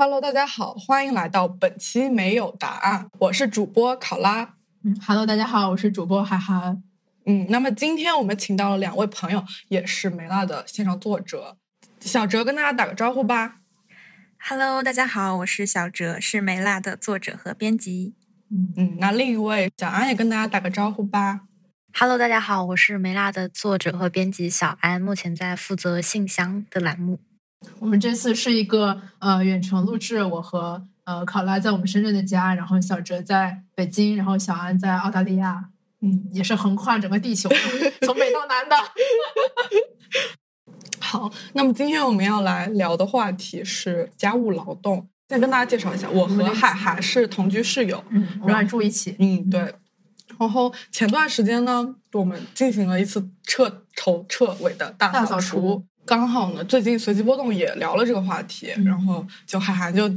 Hello，大家好，欢迎来到本期没有答案，我是主播考拉。嗯，Hello，大家好，我是主播涵涵。嗯，那么今天我们请到了两位朋友，也是梅辣的线上作者。小哲跟大家打个招呼吧。Hello，大家好，我是小哲，是梅辣的作者和编辑。嗯嗯，那另一位小安也跟大家打个招呼吧。Hello，大家好，我是梅辣的作者和编辑小安，目前在负责信箱的栏目。我们这次是一个呃远程录制，我和呃考拉在我们深圳的家，然后小哲在北京，然后小安在澳大利亚，嗯，也是横跨整个地球，从北到南的。好，那么今天我们要来聊的话题是家务劳动。先跟大家介绍一下，我和海涵是同居室友，嗯，我俩住一起，嗯，对。然后前段时间呢，我们进行了一次彻头彻尾的大扫除。刚好呢，最近随机波动也聊了这个话题，然后就海涵就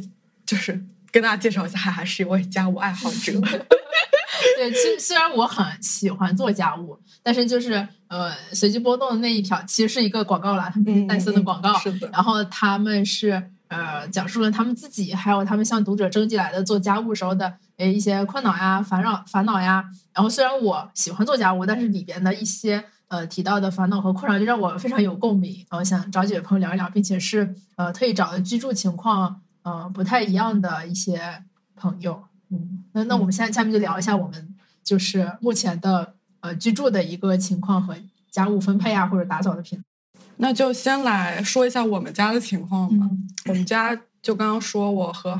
就是跟大家介绍一下，海涵是一位家务爱好者。对，其实虽然我很喜欢做家务，但是就是呃，随机波动的那一条其实是一个广告啦，他们戴森的广告。是的。然后他们是呃，讲述了他们自己还有他们向读者征集来的做家务时候的呃一些困扰呀、烦扰、烦恼呀。然后虽然我喜欢做家务，但是里边的一些。呃，提到的烦恼和困扰就让我非常有共鸣，然后想找几位朋友聊一聊，并且是呃特意找的居住情况呃不太一样的一些朋友。嗯，那那我们现在下面就聊一下我们就是目前的呃居住的一个情况和家务分配啊或者打扫的频。那就先来说一下我们家的情况吧。我们家就刚刚说我和。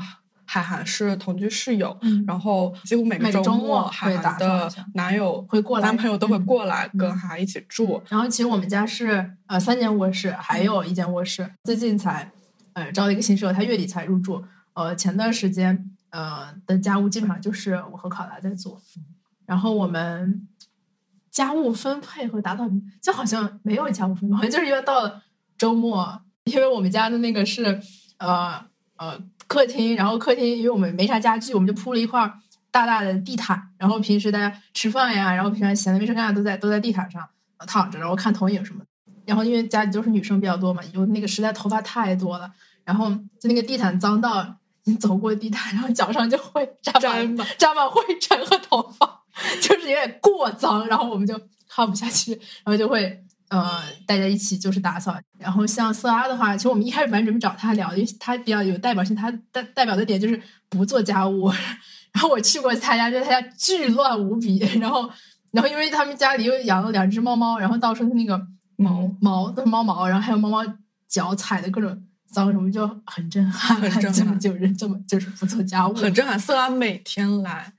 海涵是同居室友，然后几乎每个周末海涵的男友会过来，男朋友都会过来跟海涵一起住。然后其实我们家是呃三间卧室，还有一间卧室，最近才呃招了一个新室友，他月底才入住。呃，前段时间呃的家务基本上就是我和考拉在做。然后我们家务分配和打扫，就好像没有家务分配，好像就是因为到了周末，因为我们家的那个是呃呃。客厅，然后客厅，因为我们没啥家具，我们就铺了一块大大的地毯。然后平时大家吃饭呀，然后平常闲的没事干都在都在地毯上躺着，然后看投影什么的。然后因为家里都是女生比较多嘛，就那个实在头发太多了，然后就那个地毯脏到你走过地毯，然后脚上就会沾满沾满灰尘和头发，就是有点过脏，然后我们就看不下去，然后就会。呃，大家一起就是打扫。然后像色拉的话，其实我们一开始本来准备找他聊，因为他比较有代表性。他代代表的点就是不做家务。然后我去过他家，就他家巨乱无比。然后，然后因为他们家里又养了两只猫猫，然后到时候那个毛毛都是猫毛，然后还有猫猫脚踩的各种脏什么，就很震撼。很 震撼，就是这么就是不做家务，很震撼。色拉每天来。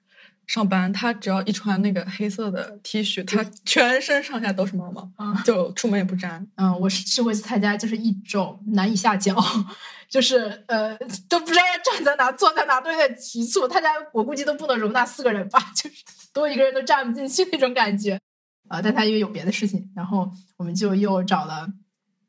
上班，他只要一穿那个黑色的 T 恤，他全身上下都是毛毛，就出门也不沾。嗯，我是去过他家，就是一种难以下脚，就是呃都不知道要站在哪、坐在哪，都有点局促。他家我估计都不能容纳四个人吧，就是多一个人都站不进去那种感觉。啊，但他因为有别的事情，然后我们就又找了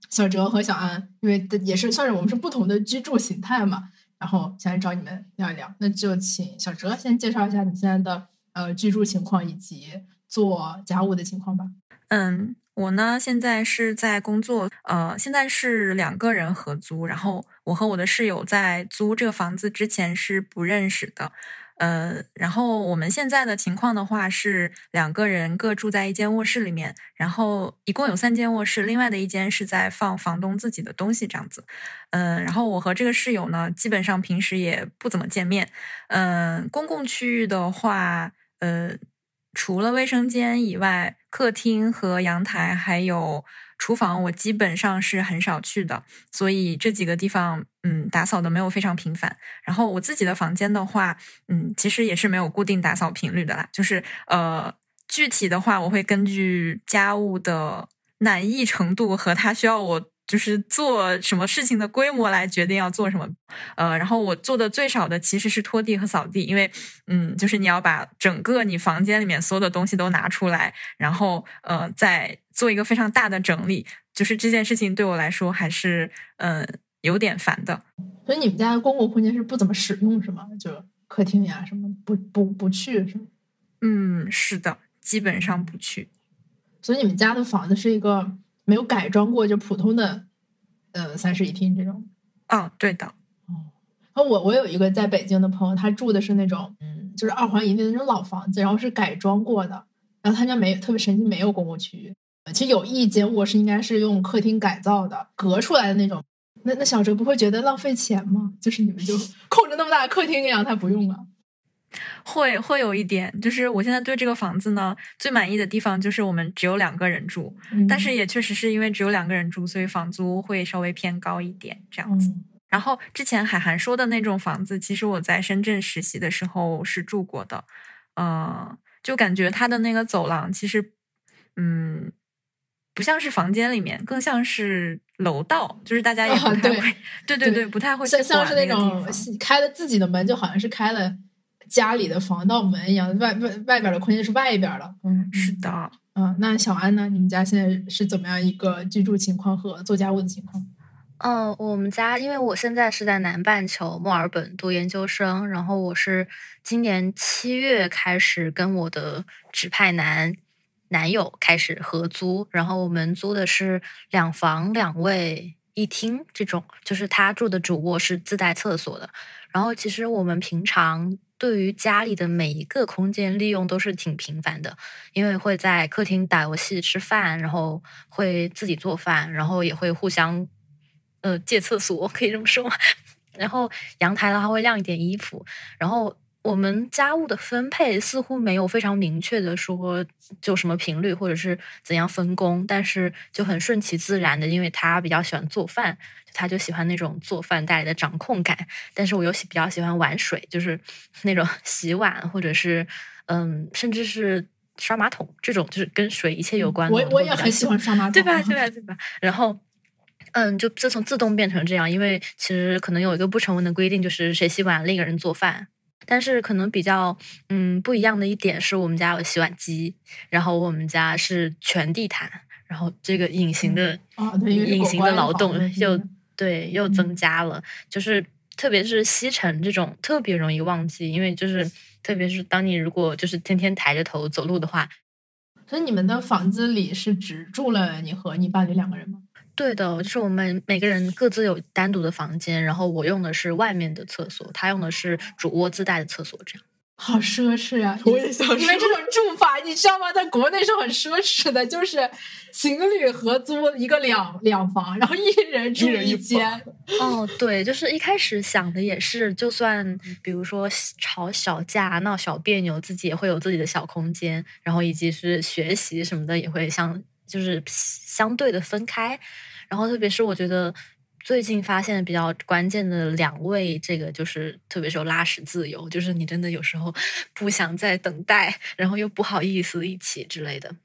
小哲和小安，因为也是算是我们是不同的居住形态嘛。然后想来找你们聊一聊，那就请小哲先介绍一下你现在的呃居住情况以及做家务的情况吧。嗯，我呢现在是在工作，呃，现在是两个人合租，然后我和我的室友在租这个房子之前是不认识的。呃，然后我们现在的情况的话是两个人各住在一间卧室里面，然后一共有三间卧室，另外的一间是在放房东自己的东西这样子。嗯，然后我和这个室友呢，基本上平时也不怎么见面。嗯，公共区域的话，呃，除了卫生间以外，客厅和阳台还有。厨房我基本上是很少去的，所以这几个地方，嗯，打扫的没有非常频繁。然后我自己的房间的话，嗯，其实也是没有固定打扫频率的啦。就是呃，具体的话，我会根据家务的难易程度和它需要我。就是做什么事情的规模来决定要做什么，呃，然后我做的最少的其实是拖地和扫地，因为，嗯，就是你要把整个你房间里面所有的东西都拿出来，然后，呃，再做一个非常大的整理，就是这件事情对我来说还是，嗯，有点烦的。所以你们家的公共空间是不怎么使用是吗？就客厅呀什么不不不去是吗？嗯，是的，基本上不去。所以你们家的房子是一个。没有改装过，就普通的，呃，三室一厅这种。嗯，对的。哦，我我有一个在北京的朋友，他住的是那种嗯，就是二环以内的那种老房子，然后是改装过的。然后他家没特别神奇，没有公共区域。其实有一间卧室应该是用客厅改造的，隔出来的那种。那那小哲不会觉得浪费钱吗？就是你们就 空着那么大的客厅，让他不用了？会会有一点，就是我现在对这个房子呢最满意的地方就是我们只有两个人住，但是也确实是因为只有两个人住，所以房租会稍微偏高一点这样子。然后之前海涵说的那种房子，其实我在深圳实习的时候是住过的，嗯，就感觉它的那个走廊其实，嗯。不像是房间里面，更像是楼道，就是大家也不太会，对对对，不太会像像是那种开了自己的门，就好像是开了家里的防盗门一样，外外外边的空间是外边了。嗯，是的。嗯，那小安呢？你们家现在是怎么样一个居住情况和做家务的情况？嗯，我们家因为我现在是在南半球墨尔本读研究生，然后我是今年七月开始跟我的指派男。男友开始合租，然后我们租的是两房两卫一厅这种，就是他住的主卧是自带厕所的。然后其实我们平常对于家里的每一个空间利用都是挺频繁的，因为会在客厅打游戏、吃饭，然后会自己做饭，然后也会互相呃借厕所，可以这么说吗。然后阳台的话会晾一点衣服，然后。我们家务的分配似乎没有非常明确的说就什么频率或者是怎样分工，但是就很顺其自然的，因为他比较喜欢做饭，他就喜欢那种做饭带来的掌控感。但是我又比较喜欢玩水，就是 那种洗碗或者是嗯，甚至是刷马桶这种，就是跟水一切有关。我我也很喜欢刷马 桶，对吧？对吧？对吧？然后嗯，就自从自动变成这样，因为其实可能有一个不成文的规定，就是谁洗碗另一个人做饭。但是可能比较嗯不一样的一点是我们家有洗碗机，然后我们家是全地毯，然后这个隐形的隐形的劳动又对又增加了，就是特别是吸尘这种特别容易忘记，因为就是特别是当你如果就是天天抬着头走路的话，所以你们的房子里是只住了你和你伴侣两个人吗？对的，就是我们每个人各自有单独的房间，然后我用的是外面的厕所，他用的是主卧自带的厕所，这样。好奢侈啊！我也想，因为这种住法，你知道吗？在国内是很奢侈的，就是情侣合租一个两两房，然后一人住一间。哦，对，就是一开始想的也是，就算比如说吵小架、闹小别扭，自己也会有自己的小空间，然后以及是学习什么的，也会像。就是相对的分开，然后特别是我觉得最近发现比较关键的两位，这个就是特别是拉屎自由，就是你真的有时候 不想再等待，然后又不好意思一起之类的。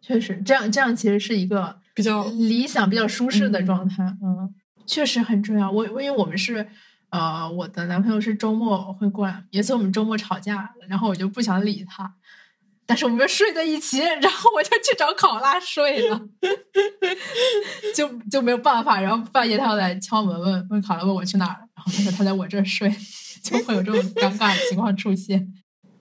确实，这样这样其实是一个比较理想、比较舒适的状态。嗯，确实很重要。我因为我们是呃，我的男朋友是周末会过来，有一次我们周末吵架，然后我就不想理他。但是我们睡在一起，然后我就去找考拉睡了，就就没有办法。然后半夜他要来敲门，问问考拉问我去哪儿，然后他说他在我这儿睡，就会有这种尴尬的情况出现。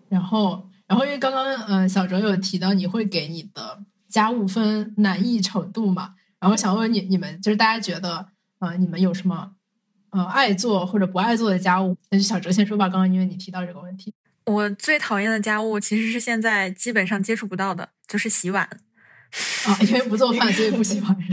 然后，然后因为刚刚嗯小哲有提到你会给你的家务分难易程度嘛，然后想问你你们就是大家觉得呃你们有什么呃爱做或者不爱做的家务？那就小哲先说吧。刚刚因为你提到这个问题。我最讨厌的家务其实是现在基本上接触不到的，就是洗碗。啊，因为不做饭，所以不洗碗。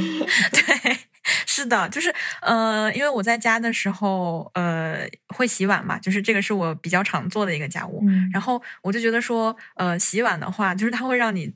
对，是的，就是呃，因为我在家的时候，呃，会洗碗嘛，就是这个是我比较常做的一个家务。然后我就觉得说，呃，洗碗的话，就是它会让你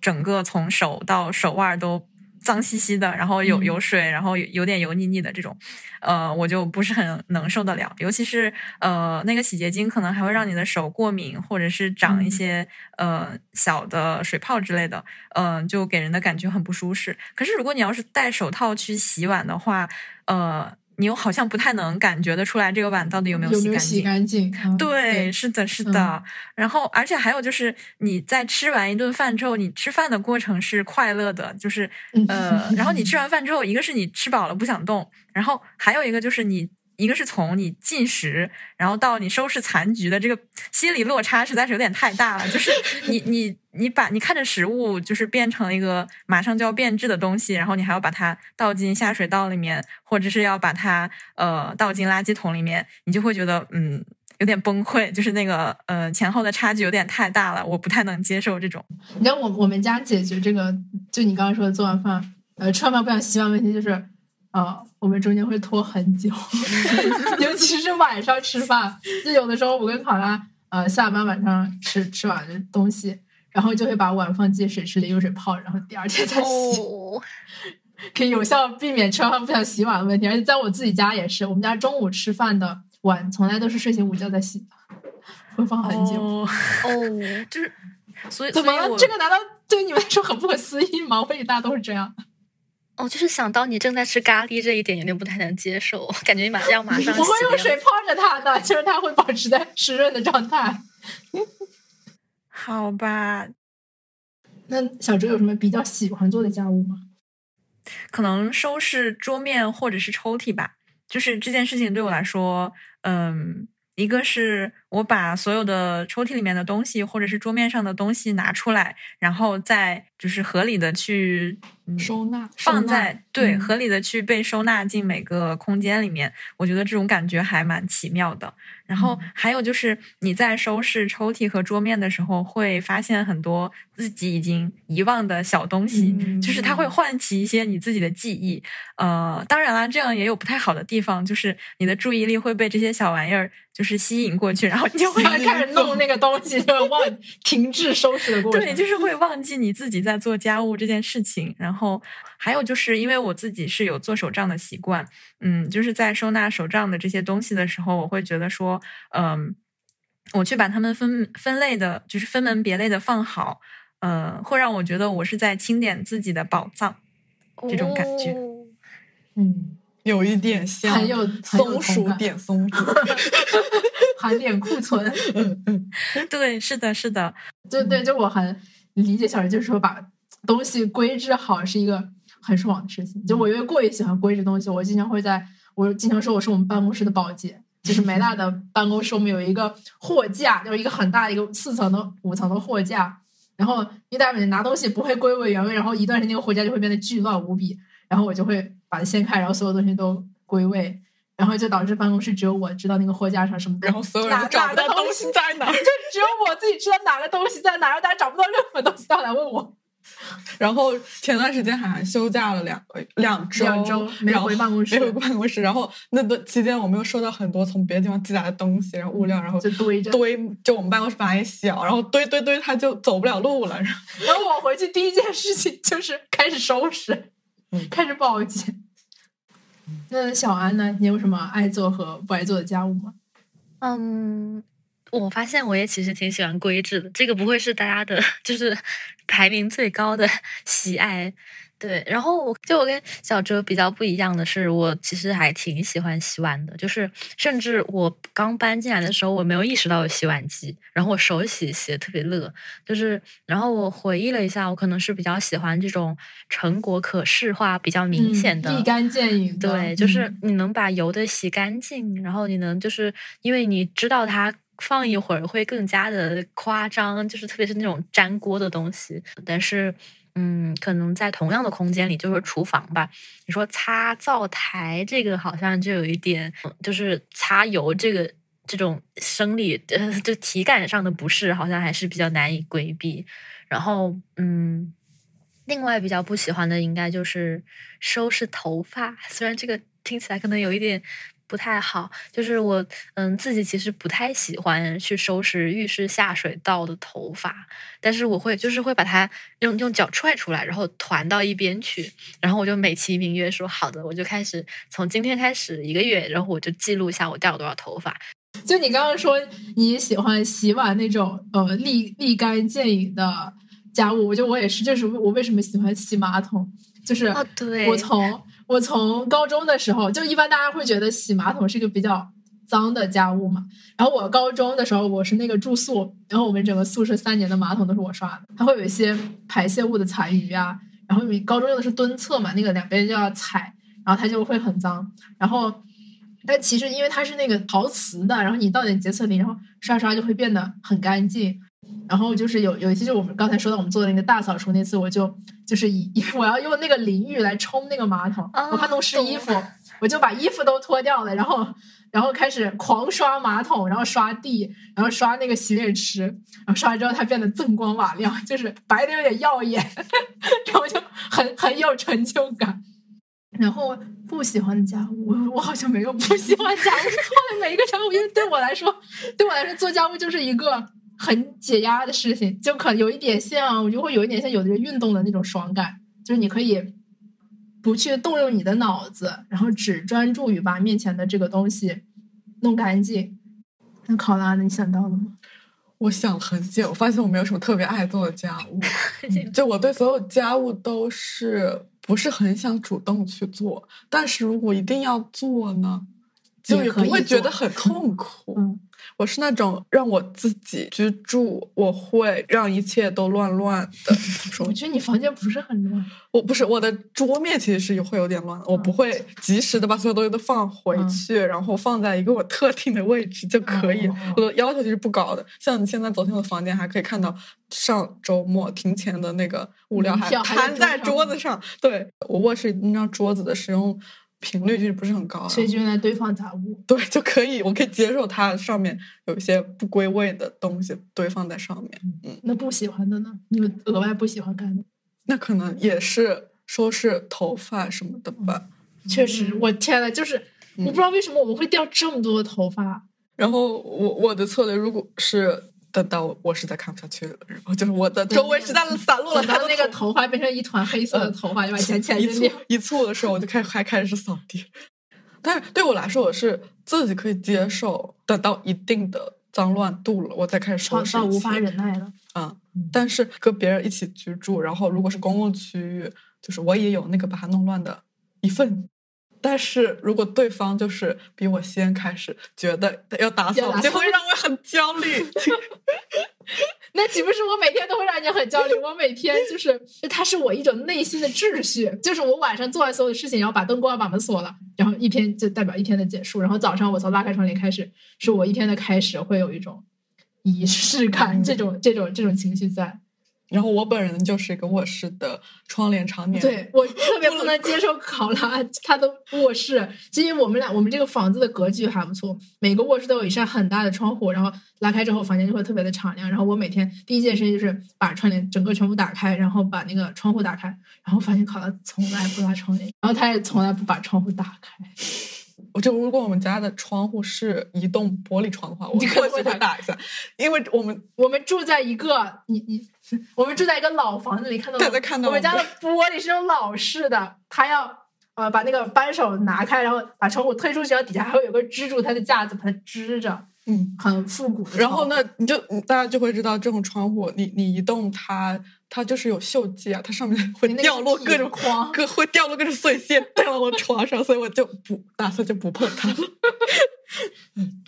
整个从手到手腕都。脏兮兮的，然后有有水，然后有有点油腻腻的这种，呃，我就不是很能受得了。尤其是呃，那个洗洁精可能还会让你的手过敏，或者是长一些呃小的水泡之类的，嗯，就给人的感觉很不舒适。可是如果你要是戴手套去洗碗的话，呃。你又好像不太能感觉得出来这个碗到底有没有洗干净？洗干净？对，是的，是的。然后，而且还有就是你在吃完一顿饭之后，你吃饭的过程是快乐的，就是呃，然后你吃 完饭之后，一个是你吃饱了不想动，然后还有一个就是你一个是从你进食，然后到你收拾残局的这个心理落差实在是有点太大了。就是你你你把你看着食物就是变成了一个马上就要变质的东西，然后你还要把它倒进下水道里面，或者是要把它呃倒进垃圾桶里面，你就会觉得嗯有点崩溃，就是那个呃前后的差距有点太大了，我不太能接受这种。你知道我我们家解决这个，就你刚刚说的做完饭呃吃完饭不想洗碗问题，就是呃我们中间会拖很久，尤其是晚上吃饭，就有的时候我跟考拉呃下班晚上吃吃完的东西，然后就会把碗放进水池里用水泡，然后第二天再洗。哦，可以有效避免吃完饭不想洗碗的问题。而且在我自己家也是，我们家中午吃饭的碗从来都是睡醒午觉再洗的，会放很久。哦，哦，就是所以怎么了？这个难道对你们来说很不可思议吗？我以为大家都是这样。哦，就是想到你正在吃咖喱这一点，有点不太能接受，感觉你马要马上我会用水泡着它的，就是它会保持在湿润的状态。好吧，那小哲有什么比较喜欢做的家务吗？可能收拾桌面或者是抽屉吧。就是这件事情对我来说，嗯，一个是我把所有的抽屉里面的东西或者是桌面上的东西拿出来，然后再就是合理的去、嗯、收纳放在对嗯。合理的去被收纳进每个空间里面，我觉得这种感觉还蛮奇妙的。然后还有就是你在收拾抽屉和桌面的时候，会发现很多自己已经遗忘的小东西，嗯就是它会唤起一些你自己的记忆。呃，当然啦，这样也有不太好的地方，就是你的注意力会被这些小玩意儿就是吸引过去，然后你就会开始弄那个东西，就会忘停滞收拾的过程。对，就是会忘记你自己在做家务这件事情。然后还有就是因为我自己是有做手账的习惯，嗯，就是在收纳手账的这些东西的时候，我会觉得说，嗯，我去把它们分分类的，就是分门别类的放好，呃，会让我觉得我是在清点自己的宝藏。这种感觉哦嗯，有一点像还有松鼠点松鼠。盘点库存。对，是的，是的，就对，就我很理解小人，就是说把东西归置好是一个很爽的事情。就我因为过于喜欢归置东西，我经常会在我经常说我是我们办公室的保洁。就是 梅大的办公室，我们有一个货架，就是一个很大的一个四层的、五层的货架。然后因为大家每次拿东西不会归位原位，然后一段时间那个货架就会变得巨乱无比。然后我就会把它掀开，然后所有东西都归位，然后就导致办公室只有我知道那个货架上什么，然后所有人都找不到东西在哪，就只有我自己知道哪个东西在哪，然后大家找不到任何东西，到来问我。然后前段时间海涵休假了两个两周，两周没然后回办公室没回办公室。然后那段期间，我们又收到很多从别的地方寄来的东西，然后物料，然后就堆着堆。就我们办公室本来也小，然后堆堆堆，他就走不了路了。然 后然后我回去第一件事情就是开始收拾，嗯开始保洁。那小安呢？你有什么爱做和不爱做的家务吗？嗯，我发现我也其实挺喜欢规制的，这个不会是大家的，就是排名最高的 喜爱。对，然后我就我跟小哲比较不一样的是，我其实还挺喜欢洗碗的，就是甚至我刚搬进来的时候，我没有意识到有洗碗机，然后我手洗洗的特别乐，就是然后我回忆了一下，我可能是比较喜欢这种成果可视化比较明显的，嗯立竿见影的。对，就是嗯你能把油的洗干净，然后你能就是因为你知道它放一会儿会更加的夸张，就是特别是那种粘锅的东西，但是。嗯，可能在同样的空间里，就是厨房吧。你说擦灶台，这个好像就有一点，嗯就是擦油这个这种生理呃，就体感上的不适，好像还是比较难以规避。然后，嗯，另外比较不喜欢的应该就是收拾头发，虽然这个听起来可能有一点不太好，就是我嗯自己其实不太喜欢去收拾浴室下水道的头发，但是我会就是会把它用用脚踹出来，然后团到一边去，然后我就美其名曰说好的，我就开始从今天开始一个月，然后我就记录一下我掉了多少头发，就你刚刚说你喜欢洗碗那种呃立立竿见影的家务，我觉得我也是。就是我为什么喜欢洗马桶，就是哦对我从高中的时候，就一般大家会觉得洗马桶是一个比较脏的家务嘛。然后我高中的时候，我是那个住宿，然后我们整个宿舍三年的马桶都是我刷的，它会有一些排泄物的残余啊。然后你高中用的是蹲厕嘛，那个两边就要踩，然后它就会很脏。然后但其实因为它是那个陶瓷的，然后你倒点洁厕灵，然后刷刷就会变得很干净。然后就是有有一些，就我们刚才说到我们做的那个大扫除那次，我就就是以我要用那个淋浴来冲那个马桶，我怕弄湿衣服，我就把衣服都脱掉了，然后然后开始狂刷马桶，然后刷地，然后刷那个洗脸池，然后刷完之后它变得锃光瓦亮，就是白的有点耀眼，然后就很很有成就感。然后不喜欢的家务，我我好像没有不喜欢家务，每一个家务，因为对我来说，对我来说做家务就是一个很解压的事情，就可能有一点像，我就会有一点像有的人运动的那种爽感，就是你可以不去动用你的脑子，然后只专注于把面前的这个东西弄干净。那考拉呢？你想到了吗？我想了很久，我发现我没有什么特别爱做的家务，就我对所有家务都是。不是很想主动去做，但是如果一定要做呢，就也不会觉得很痛苦。我是那种让我自己居住，我会让一切都乱乱的。我觉得你房间不是很乱，我不是我的桌面其实是会有点乱，我不会及时的把所有东西都放回去，然后放在一个我特定的位置就可以。我的要求其实不高的，像你现在走进我的房间，还可以看到上周末庭前的那个物料还摊在桌子上。对我卧室那张桌子的使用。频率就是不是很高，所以就用来堆放杂物。对，就可以，我可以接受它上面有一些不归位的东西堆放在上面。嗯，那不喜欢的呢？你们额外不喜欢干的？那可能也是收拾头发什么的吧。确实，我天呐，就是我不知道为什么我们会掉这么多头发。然后我我的策略如果是。等到我实在看不下去了，然后就是我的周围实在散落了，然后那个头发变成一团黑色的头发，就把捡起来一簇一簇的时候，我就开始还开始扫地。但是对我来说，我是自己可以接受，等到一定的脏乱度了，我再开始收拾。到无法忍耐了。嗯，但是跟别人一起居住，然后如果是公共区域，就是我也有那个把它弄乱的一份。但是如果对方就是比我先开始觉得要打扫，就会让我很焦虑。那岂不是我每天都会让你很焦虑？我每天就是，它是我一种内心的秩序，就是我晚上做完所有的事情，然后把灯关，把门锁了，然后一天就代表一天的结束。然后早上我从拉开窗帘开始，是我一天的开始，会有一种仪式感，这种这种这种情绪在。然后我本人就是一个卧室的窗帘常年，对我特别 不能接受考拉他的卧室。其实我们俩我们这个房子的格局还不错，每个卧室都有一扇很大的窗户，然后拉开之后房间就会特别的敞亮。然后我每天第一件事情就是把窗帘整个全部打开，然后把那个窗户打开，然后发现考拉从来不拉窗帘，然后他也从来不把窗户打开。我就如果我们家的窗户是移动玻璃窗的话，我会打一下，因为我们我们住在一个你你我们住在一个老房子里，看到大家看到我们家的玻璃是种老式的，他要呃把那个扳手拿开，然后把窗户推出去，然后底下还会有个支住它的架子，把它支着。嗯，很复古。然后呢，你就大家就会知道，这种窗户，你你移动它，它就是有锈迹啊，它上面会掉落各种框，各会掉落各种碎屑掉到我床上，所以我就不打算就不碰它了。嗯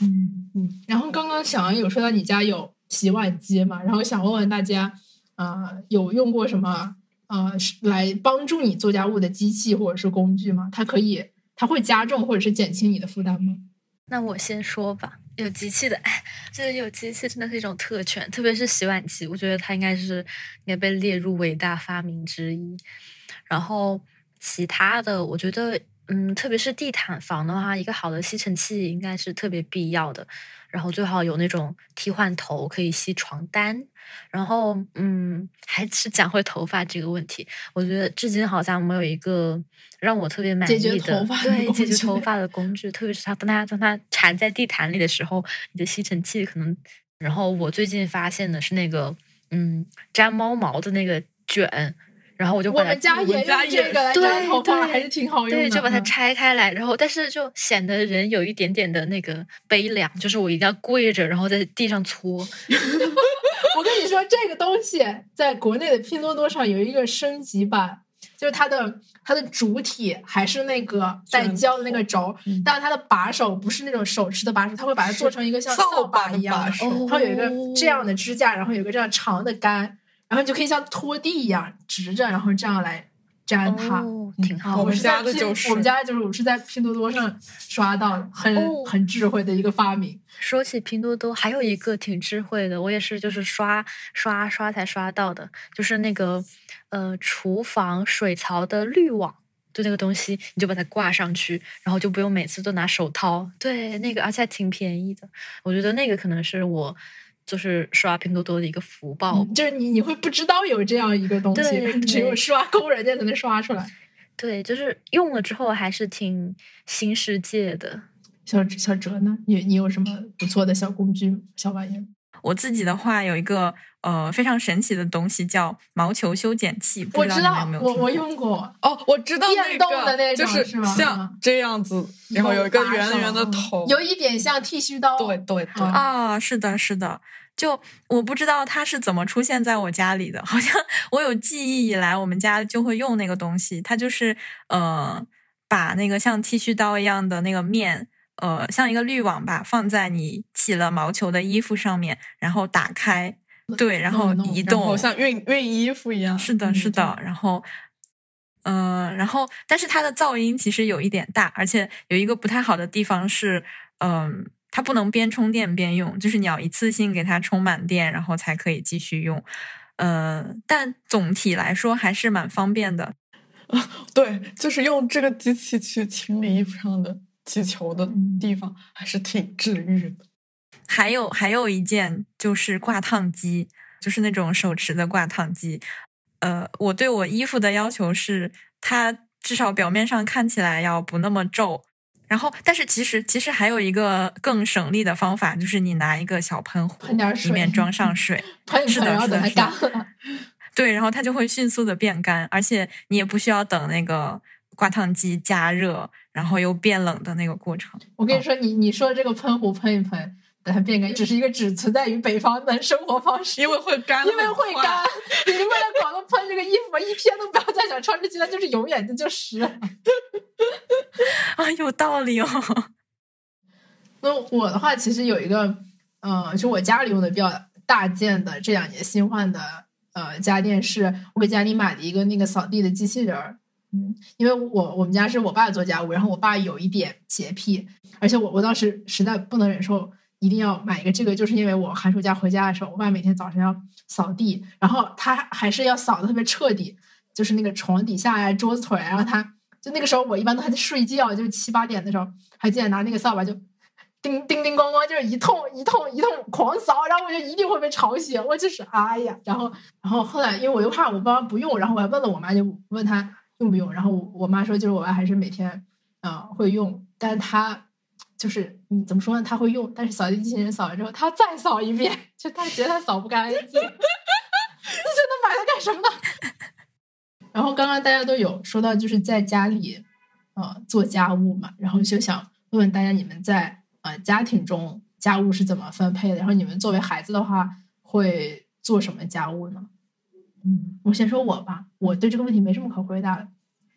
嗯嗯。然后刚刚小杨有说到你家有洗碗机嘛，然后想问问大家，啊，有用过什么啊来帮助你做家务的机器或者是工具吗？它可以，它会加重或者是减轻你的负担吗？那我先说吧，有机器的，哎，这个有机器真的是一种特权，特别是洗碗机，我觉得它应该是应该被列入伟大发明之一。然后其他的，我觉得，嗯，特别是地毯房的话，一个好的吸尘器应该是特别必要的。然后最好有那种替换头，可以吸床单。然后，嗯，还是讲回头发这个问题，我觉得至今好像没有一个让我特别满意的对解决头发的工具，特别是它当它当它缠在地毯里的时候，你的吸尘器可能。然后我最近发现的是那个，嗯，粘猫毛的那个卷。然后我就把我们家也用这个来粘头发，还是挺好用的。对，就把它拆开来，然后但是就显得人有一点点的那个悲凉，就是我一定要跪着，然后在地上搓。我跟你说，这个东西在国内的拼多多上有一个升级版，就是它的它的主体还是那个带胶的那个轴，但是它的把手不是那种手持的把手，它会把它做成一个像扫把一样，它有一个这样的支架，然后有个这样长的杆。然后你就可以像拖地一样直着，然后这样来粘它。哦，挺好。我们家的就是我们家就是我是在拼多多上刷到，很、哦很智慧的一个发明。说起拼多多，还有一个挺智慧的，我也是就是刷刷刷才刷到的，就是那个呃厨房水槽的滤网，就那个东西，你就把它挂上去，然后就不用每次都拿手掏。对，那个而且还挺便宜的，我觉得那个可能是我就是刷拼多多的一个福报。嗯就是你你会不知道有这样一个东西，只有对刷工人家才能刷出来。对，就是用了之后还是挺新世界的。小小哲呢？你你有什么不错的小工具、小玩意儿？我自己的话有一个呃非常神奇的东西叫毛球修剪器，不我知知道你有道，我我没有听过用过。哦，我知道电动的那种就是吗像这样子，然后有一个圆圆的头，有一点像剃须刀。对对对，啊啊，是的，是的，就我不知道它是怎么出现在我家里的，好像我有记忆以来，我们家就会用那个东西，它就是呃，把那个像剃须刀一样的那个面，呃，像一个滤网吧，放在你起了毛球的衣服上面，然后打开，对，然后移动，像熨熨衣服一样。是的，嗯是的，然后。嗯、然后，但是它的噪音其实有一点大，而且有一个不太好的地方是，嗯、它不能边充电边用，就是你要一次性给它充满电，然后才可以继续用。呃，但总体来说还是蛮方便的。对，就是用这个机器去清理衣服上的击球的地方，还是挺治愈的。还有还有一件就是挂烫机，就是那种手持的挂烫机。呃，我对我衣服的要求是，它至少表面上看起来要不那么皱。然后，但是其实其实还有一个更省力的方法，就是你拿一个小喷壶，喷点水里面装上水，是的是的。对，然后它就会迅速的变干，而且你也不需要等那个挂烫机加热，然后又变冷的那个过程。我跟你说，你你说这个喷壶喷一喷，等它变干，只是一个只存在于北方的生活方式。因为会干，因为会干，你为了广东喷这个衣服，一天都不要再想穿出去，它就是永远的就湿了。啊，有道理哦。那我的话，其实有一个，呃，就我家里用的比较大件的，这两年新换的，呃，家电是我给家里买的一个那个扫地的机器人儿。嗯，因为我我们家是我爸做家务，然后我爸有一点洁癖，而且我我当时实在不能忍受，一定要买一个这个，就是因为我寒暑假回家的时候，我爸每天早上要扫地，然后他还是要扫的特别彻底，就是那个床底下呀、桌子腿啊，然后他就那个时候我一般都还在睡觉，就七八点的时候，还记得拿那个扫把就叮叮叮咣咣，就是一通一通一通狂扫，然后我就一定会被吵醒，我就是哎呀，然后然后后来因为我又怕我爸妈不用，然后我还问了我妈，就问她用不用，然后我我妈说就是我爸还是每天啊、呃会用，但是他就是你怎么说呢？他会用，但是扫地机器人扫完之后，他再扫一遍，就他觉得他扫不干净，你觉得买它干什么呢？然后刚刚大家都有说到，就是在家里呃做家务嘛，然后就想问问大家，你们在呃家庭中家务是怎么分配的？然后你们作为孩子的话，会做什么家务呢？嗯，我先说我吧，我对这个问题没什么可回答的，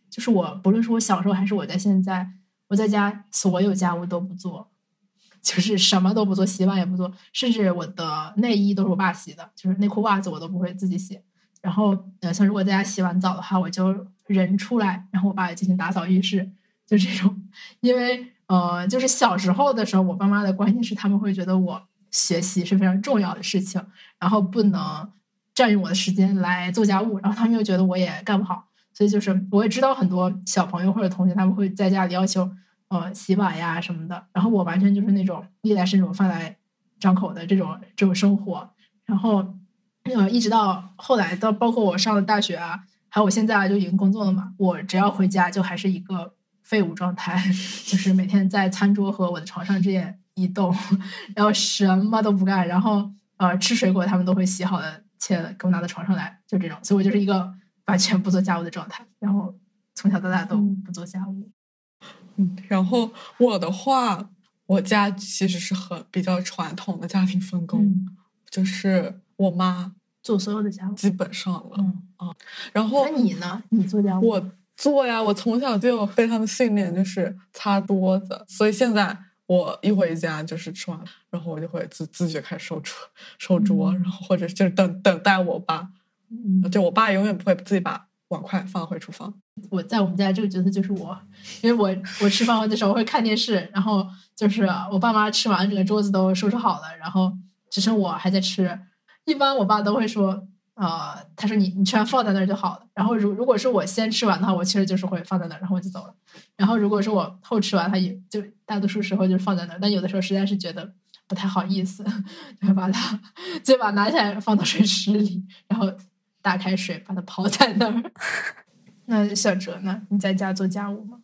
就是我不论是我小时候还是我在现在，我在家所有家务都不做，就是什么都不做，洗碗也不做，甚至我的内衣都是我爸洗的，就是内裤袜子我都不会自己洗。然后，呃，像如果在家洗完澡的话，我就人出来，然后我爸也进行打扫浴室，就这种。因为，呃，就是小时候的时候，我爸妈的观念是他们会觉得我学习是非常重要的事情，然后不能占用我的时间来做家务，然后他们又觉得我也干不好，所以就是我也知道很多小朋友或者同学他们会在家里要求，呃，洗碗呀什么的，然后我完全就是那种衣来伸手饭来张口的这种这种生活，然后。呃，一直到后来，到包括我上了大学啊，还有我现在啊就已经工作了嘛，我只要回家就还是一个废物状态，就是每天在餐桌和我的床上之间移动，然后什么都不干，然后呃吃水果他们都会洗好的切给我拿到床上来，就这种，所以我就是一个完全不做家务的状态，然后从小到大都不做家务。嗯，然后我的话，我家其实是很比较传统的家庭分工，嗯就是我妈做所有的家务。基本上了，嗯，然后那你呢？你做家务？我做呀，我从小就有非常的训练，就是擦桌子，所以现在我一回家就是吃完，然后我就会自自觉开始收桌收桌，嗯然后或者就是等等待我爸，嗯就我爸永远不会自己把碗筷放回厨房。我在我们家这个角色就是我，因为我我吃饭的时候会看电视，然后就是我爸妈吃完，整个桌子都收拾好了，然后只剩我还在吃。一般我爸都会说，呃，他说你你吃完放在那儿就好了。然后如如果是我先吃完的话，我其实就是会放在那儿，然后我就走了。然后如果是我后吃完，他也就大多数时候就是放在那儿，但有的时候实在是觉得不太好意思，就把它就把拿起来放到水池里，然后打开水把它泡在那儿。那小哲呢？你在家做家务吗？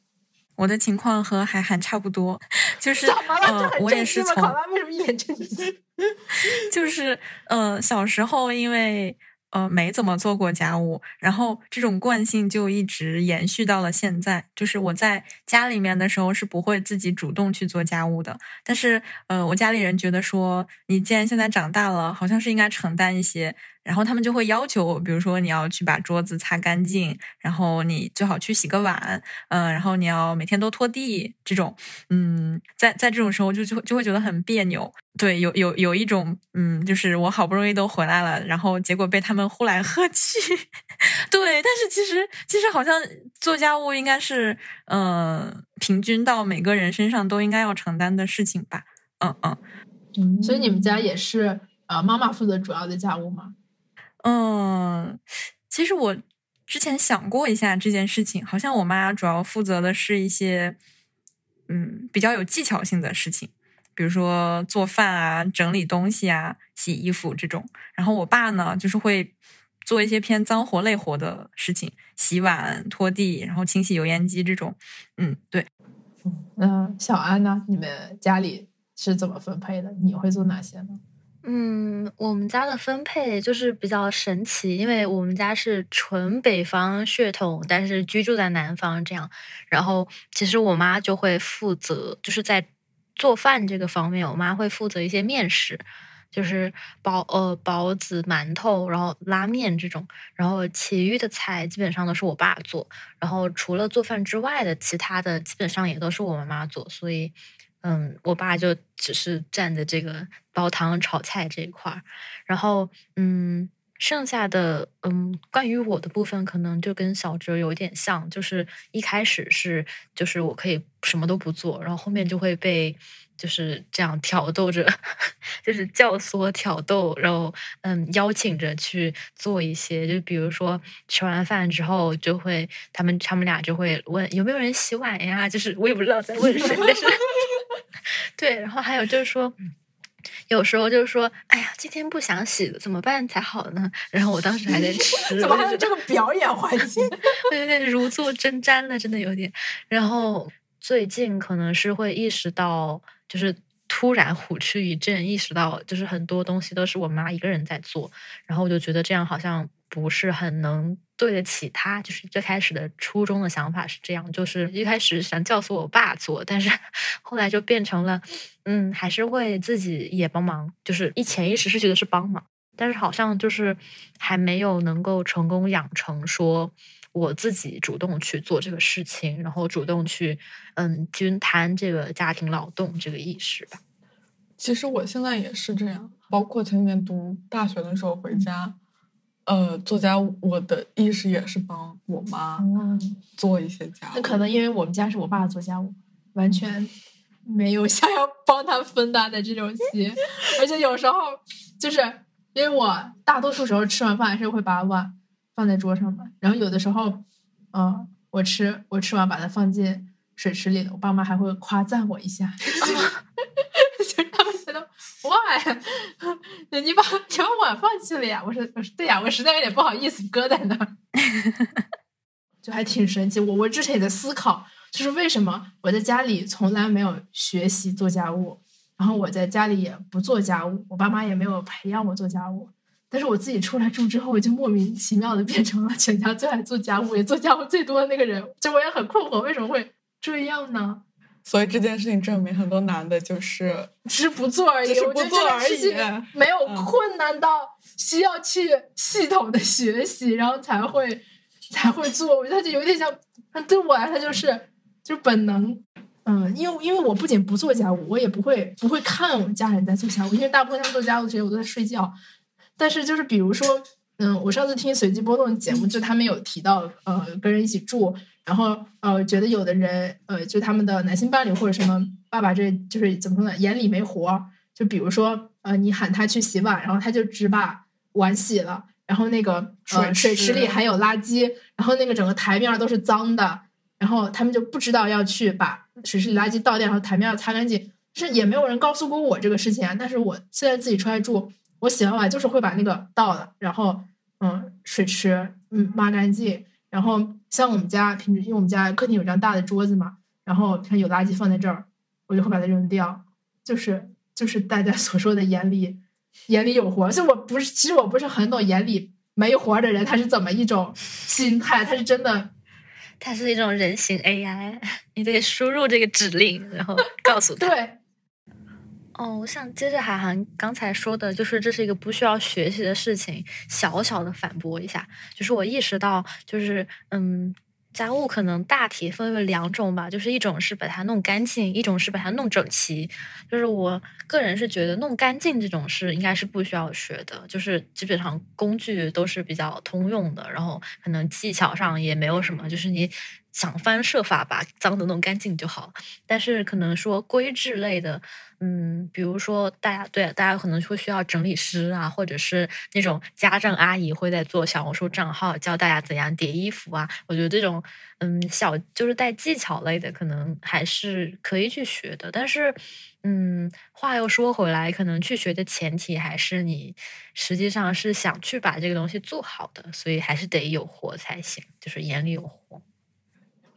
我的情况和海涵差不多，就 是呃，我也是从为什么一脸震惊？就是呃，小时候因为呃没怎么做过家务，然后这种惯性就一直延续到了现在。就是我在家里面的时候是不会自己主动去做家务的，但是呃，我家里人觉得说，你既然现在长大了，好像是应该承担一些。然后他们就会要求我，比如说你要去把桌子擦干净，然后你最好去洗个碗，嗯，然后你要每天都拖地，这种，嗯，在在这种时候就就就会觉得很别扭，对，有有有一种，嗯，就是我好不容易都回来了，然后结果被他们呼来喝去，对，但是其实其实好像做家务应该是，嗯，平均到每个人身上都应该要承担的事情吧，嗯嗯，所以你们家也是呃妈妈负责主要的家务吗？嗯，其实我之前想过一下这件事情，好像我妈主要负责的是一些嗯比较有技巧性的事情，比如说做饭啊、整理东西啊、洗衣服这种。然后我爸呢，就是会做一些偏脏活累活的事情，洗碗、拖地，然后清洗油烟机这种。嗯，对。嗯，小安呢？你们家里是怎么分配的？你会做哪些呢？嗯，我们家的分配就是比较神奇，因为我们家是纯北方血统，但是居住在南方这样。然后其实我妈就会负责，就是在做饭这个方面，我妈会负责一些面食，就是包呃包子、馒头，然后拉面这种。然后其余的菜基本上都是我爸做。然后除了做饭之外的其他的，基本上也都是我妈妈做。所以。嗯，我爸就只是站在这个煲汤炒菜这一块儿，然后嗯，剩下的嗯，关于我的部分可能就跟小哲有点像，就是一开始是就是我可以什么都不做，然后后面就会被就是这样挑逗着，就是教唆挑逗，然后嗯，邀请着去做一些，就比如说吃完饭之后就会他们他们俩就会问有没有人洗碗呀，就是我也不知道在问谁，但是。对，然后还有就是说，有时候就是说，哎呀，今天不想洗了，怎么办才好呢？然后我当时还在 吃，怎么还有这个表演环节？我有点如坐针毡了，真的有点。然后最近可能是会意识到，就是突然虎躯一震，意识到就是很多东西都是我妈一个人在做，然后我就觉得这样好像不是很能。对得起他，就是最开始的初衷的想法是这样，就是一开始想教唆我爸做，但是 后来就变成了，嗯，还是会自己也帮忙，就是一潜意识是觉得是帮忙，但是好像就是还没有能够成功养成说我自己主动去做这个事情，然后主动去嗯均摊这个家庭劳动这个意识吧。其实我现在也是这样，包括前几年读大学的时候回家。呃，做家务，我的意识也是帮我妈做一些家务。那可能因为我们家是我爸做家务，完全没有想要帮他分担的这种心。而且有时候就是因为我大多数时候吃完饭还是会把碗放在桌上嘛，然后有的时候，嗯，我吃我吃完把它放进水池里了，我爸妈还会夸赞我一下。哇，你把你把碗放弃了呀？我说我说对呀，我实在有点不好意思搁在那儿，就还挺神奇。我我之前也在思考，就是为什么我在家里从来没有学习做家务，然后我在家里也不做家务，我爸妈也没有培养我做家务，但是我自己出来住之后，我就莫名其妙的变成了全家最爱做家务、也做家务最多的那个人。就我也很困惑，为什么会这样呢？所以这件事情证明，很多男的就是只是不做而已，不做而已，没有困难到需要去系统的学习，然后才会才会做。我觉得他就有点像，对我来说就是就是本能。嗯，因为因为我不仅不做家务，我也不会不会看我家人在做家务，因为大部分他们做家务的时间我都在睡觉。但是就是比如说，嗯，我上次听随机波动节目，就他们有提到，呃，跟人一起住，然后呃，觉得有的人，呃，就他们的男性伴侣或者什么爸爸，这就是怎么说呢，眼里没活儿。就比如说，呃，你喊他去洗碗，然后他就只把碗洗了，然后那个呃水池里还有垃圾，然后那个整个台面都是脏的，然后他们就不知道要去把水池里垃圾倒掉，然后台面要擦干净。是也没有人告诉过我这个事情啊，但是我现在自己出来住，我洗完碗就是会把那个倒了，然后嗯水池嗯抹干净，然后像我们家平时因为我们家客厅有张大的桌子嘛，然后它有垃圾放在这儿，我就会把它扔掉，就是就是大家所说的眼里眼里有活，就我不是其实我不是很懂眼里没活的人他是怎么一种心态，他是真的。它是一种人形 AI，你得输入这个指令，然后告诉他。对。哦，我想接着海涵刚才说的，就是这是一个不需要学习的事情，小小的反驳一下，就是我意识到，就是嗯。家务可能大体分为两种吧，就是一种是把它弄干净，一种是把它弄整齐。就是我个人是觉得弄干净这种事应该是不需要学的，就是基本上工具都是比较通用的，然后可能技巧上也没有什么，就是你。想方设法把脏的弄干净就好，但是可能说规制类的，嗯，比如说大家对大家可能会需要整理师啊，或者是那种家政阿姨会在做小红书账号教大家怎样叠衣服啊。我觉得这种嗯小就是带技巧类的，可能还是可以去学的。但是嗯，话又说回来，可能去学的前提还是你实际上是想去把这个东西做好的，所以还是得有活才行，就是眼里有活。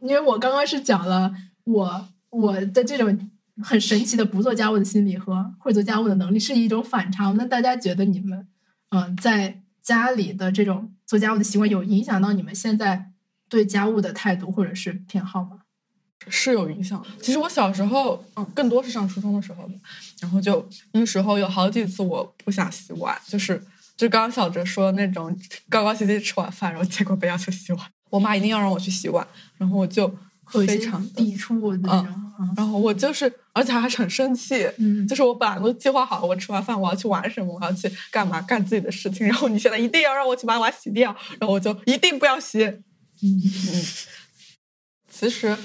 因为我刚刚是讲了我我的这种很神奇的不做家务的心理和会做家务的能力是一种反差。那大家觉得你们嗯在家里的这种做家务的习惯有影响到你们现在对家务的态度或者是偏好吗？是有影响。其实我小时候嗯更多是上初中的时候，然后就那时候有好几次我不想洗碗，就是就刚刚小哲说那种高高兴兴吃完饭，然后结果被要求洗碗。我妈一定要让我去洗碗，然后我就非常抵触的那种。然后我就是，而且还很生气。嗯，就是我本来都计划好，我吃完饭我要去玩什么，我要去干嘛，干自己的事情。然后你现在一定要让我去把碗洗掉，然后我就一定不要洗。嗯嗯。其实，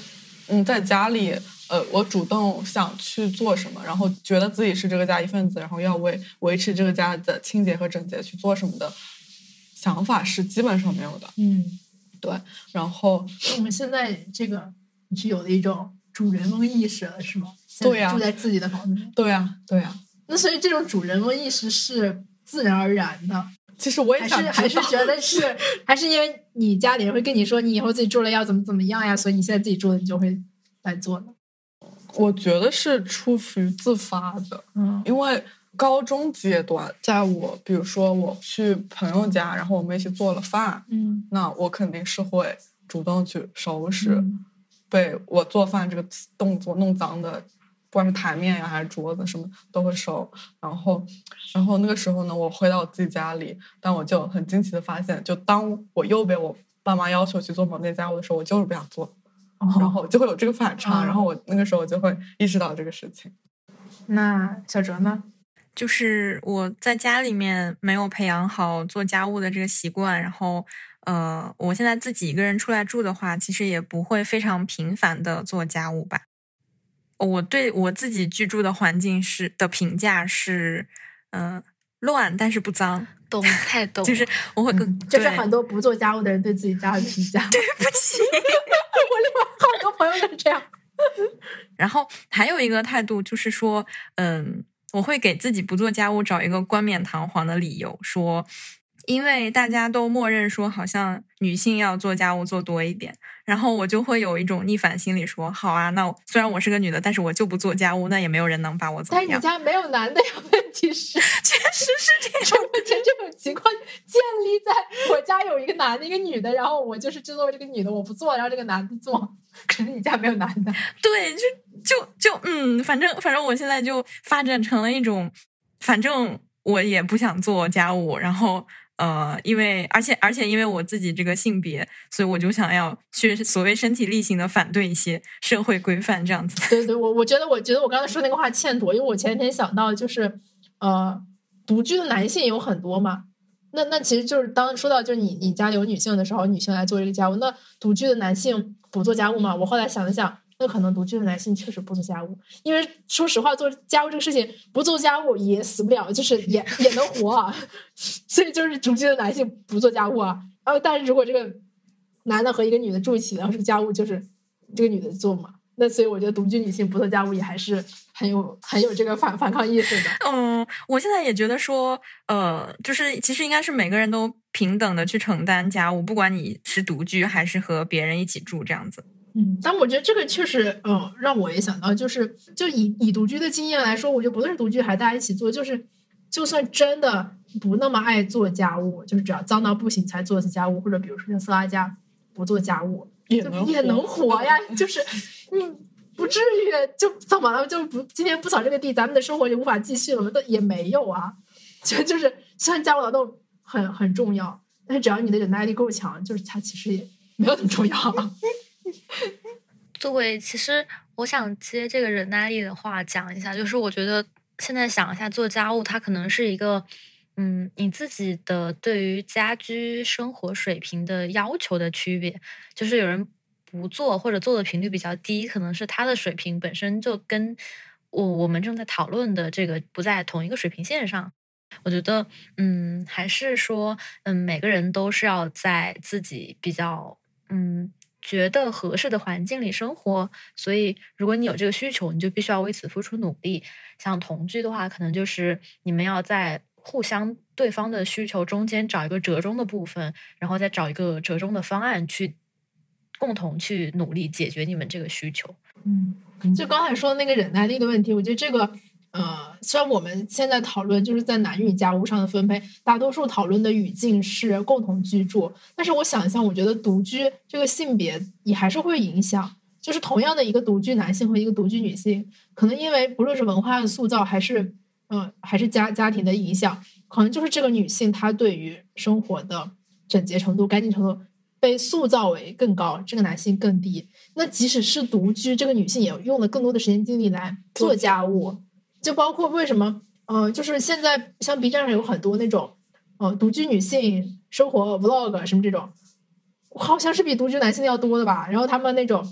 嗯，在家里，呃，我主动想去做什么，然后觉得自己是这个家一份子，然后要为维持这个家的清洁和整洁去做什么的想法是基本上没有的。嗯。对，然后 我们现在这个你是有了一种主人翁意识了，是吗？对呀，住在自己的房子。对呀，对呀。那所以这种主人翁意识是自然而然的。其实我也还是还是觉得是，还是因为你家里人会跟你说，你以后自己住了要怎么怎么样呀，所以你现在自己住了，你就会来做呢。我觉得是出于自发的，嗯，因为。高中阶段，在我比如说我去朋友家，然后我们一起做了饭，嗯，那我肯定是会主动去收拾被我做饭这个动作弄脏的，不管是台面呀还是桌子，什么都会收。然后，然后那个时候呢，我回到我自己家里，但我就很惊奇的发现，就当我又被我爸妈要求去做某件家务的时候，我就是不想做，然后就会有这个反差。然后我那个时候就会意识到这个事情。那小哲呢？就是我在家里面没有培养好做家务的这个习惯，然后，呃，我现在自己一个人出来住的话，其实也不会非常频繁的做家务吧。我对我自己居住的环境是的评价是，嗯，乱但是不脏，懂太懂，就是我会跟，就是很多不做家务的人对自己家的评价。对不起，我另外好多朋友都是这样。然后还有一个态度就是说，嗯。我会给自己不做家务找一个冠冕堂皇的理由，说，因为大家都默认说好像女性要做家务做多一点，然后我就会有一种逆反心理，说好啊，那虽然我是个女的，但是我就不做家务，那也没有人能把我怎么样。但是你家没有男的呀？问题是，确实是这种，问题这种情况建立在我家有一个男的，一个女的，然后我就是作为这个女的我不做，然后这个男的做。可是你家没有男的。对，就。就就嗯，反正反正我现在就发展成了一种，反正我也不想做家务，然后呃，因为而且而且因为我自己这个性别，所以我就想要去所谓身体力行的反对一些社会规范这样子。对对，我我觉得我觉得我刚才说那个话欠妥，因为我前几天想到就是呃，独居的男性有很多嘛，那那其实就是当说到就是你你家有女性的时候，女性来做这个家务，那独居的男性不做家务吗？我后来想了想，那可能独居的男性确实不做家务，因为说实话，做家务这个事情不做家务也死不了，就是也也能活啊。所以就是独居的男性不做家务啊。然后但是如果这个男的和一个女的住一起，然后这个家务就是这个女的做嘛。那所以我觉得独居女性不做家务也还是很有很有这个反反抗意识的。嗯，我现在也觉得说，呃，就是其实应该是每个人都平等的去承担家务，不管你是独居还是和别人一起住这样子。嗯，但我觉得这个确实，嗯，让我也想到，就是就以以独居的经验来说，我觉得不论是独居还是大家一起做，就是就算真的不那么爱做家务，就是只要脏到不行才做一次家务，或者比如说像色拉家不做家务。也能也能活呀，就是你不至于就怎么了就不今天不扫这个地，咱们的生活就无法继续了吗？但也没有啊，就就是虽然家务劳动很很重要，但是只要你的忍耐力够强，就是它其实也没有那么重要。作为，其实我想接这个忍耐力的话讲一下，就是我觉得现在想一下做家务，它可能是一个。嗯，你自己的对于家居生活水平的要求的区别，就是有人不做或者做的频率比较低，可能是他的水平本身就跟我我们正在讨论的这个不在同一个水平线上。我觉得，嗯，还是说，嗯，每个人都是要在自己比较嗯觉得合适的环境里生活，所以如果你有这个需求，你就必须要为此付出努力。像同居的话，可能就是你们要在。互相对方的需求中间找一个折中的部分，然后再找一个折中的方案去共同去努力解决你们这个需求。嗯，就刚才说的那个忍耐力的问题，我觉得这个呃，虽然我们现在讨论就是在男女家务上的分配，大多数讨论的语境是共同居住，但是我想一下，我觉得独居这个性别也还是会影响，就是同样的一个独居男性和一个独居女性，可能因为不论是文化的塑造还是。嗯，还是家家庭的影响，可能就是这个女性她对于生活的整洁程度、干净程度被塑造为更高，这个男性更低。那即使是独居，这个女性也用了更多的时间精力来做家务，就包括为什么，嗯，就是现在像 B 站上有很多那种，呃，独居女性生活 Vlog 什么这种，好像是比独居男性要多的吧。然后他们那种，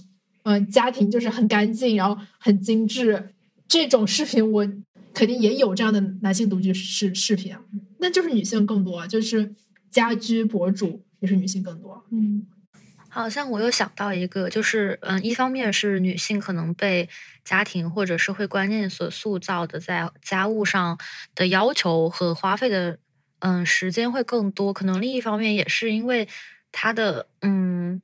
嗯，家庭就是很干净，然后很精致，这种视频我。肯定也有这样的男性独居视视频，那就是女性更多，就是家居博主也是女性更多。嗯，好像我又想到一个，就是嗯，一方面是女性可能被家庭或者社会观念所塑造的，在家务上的要求和花费的嗯时间会更多，可能另一方面也是因为她的嗯。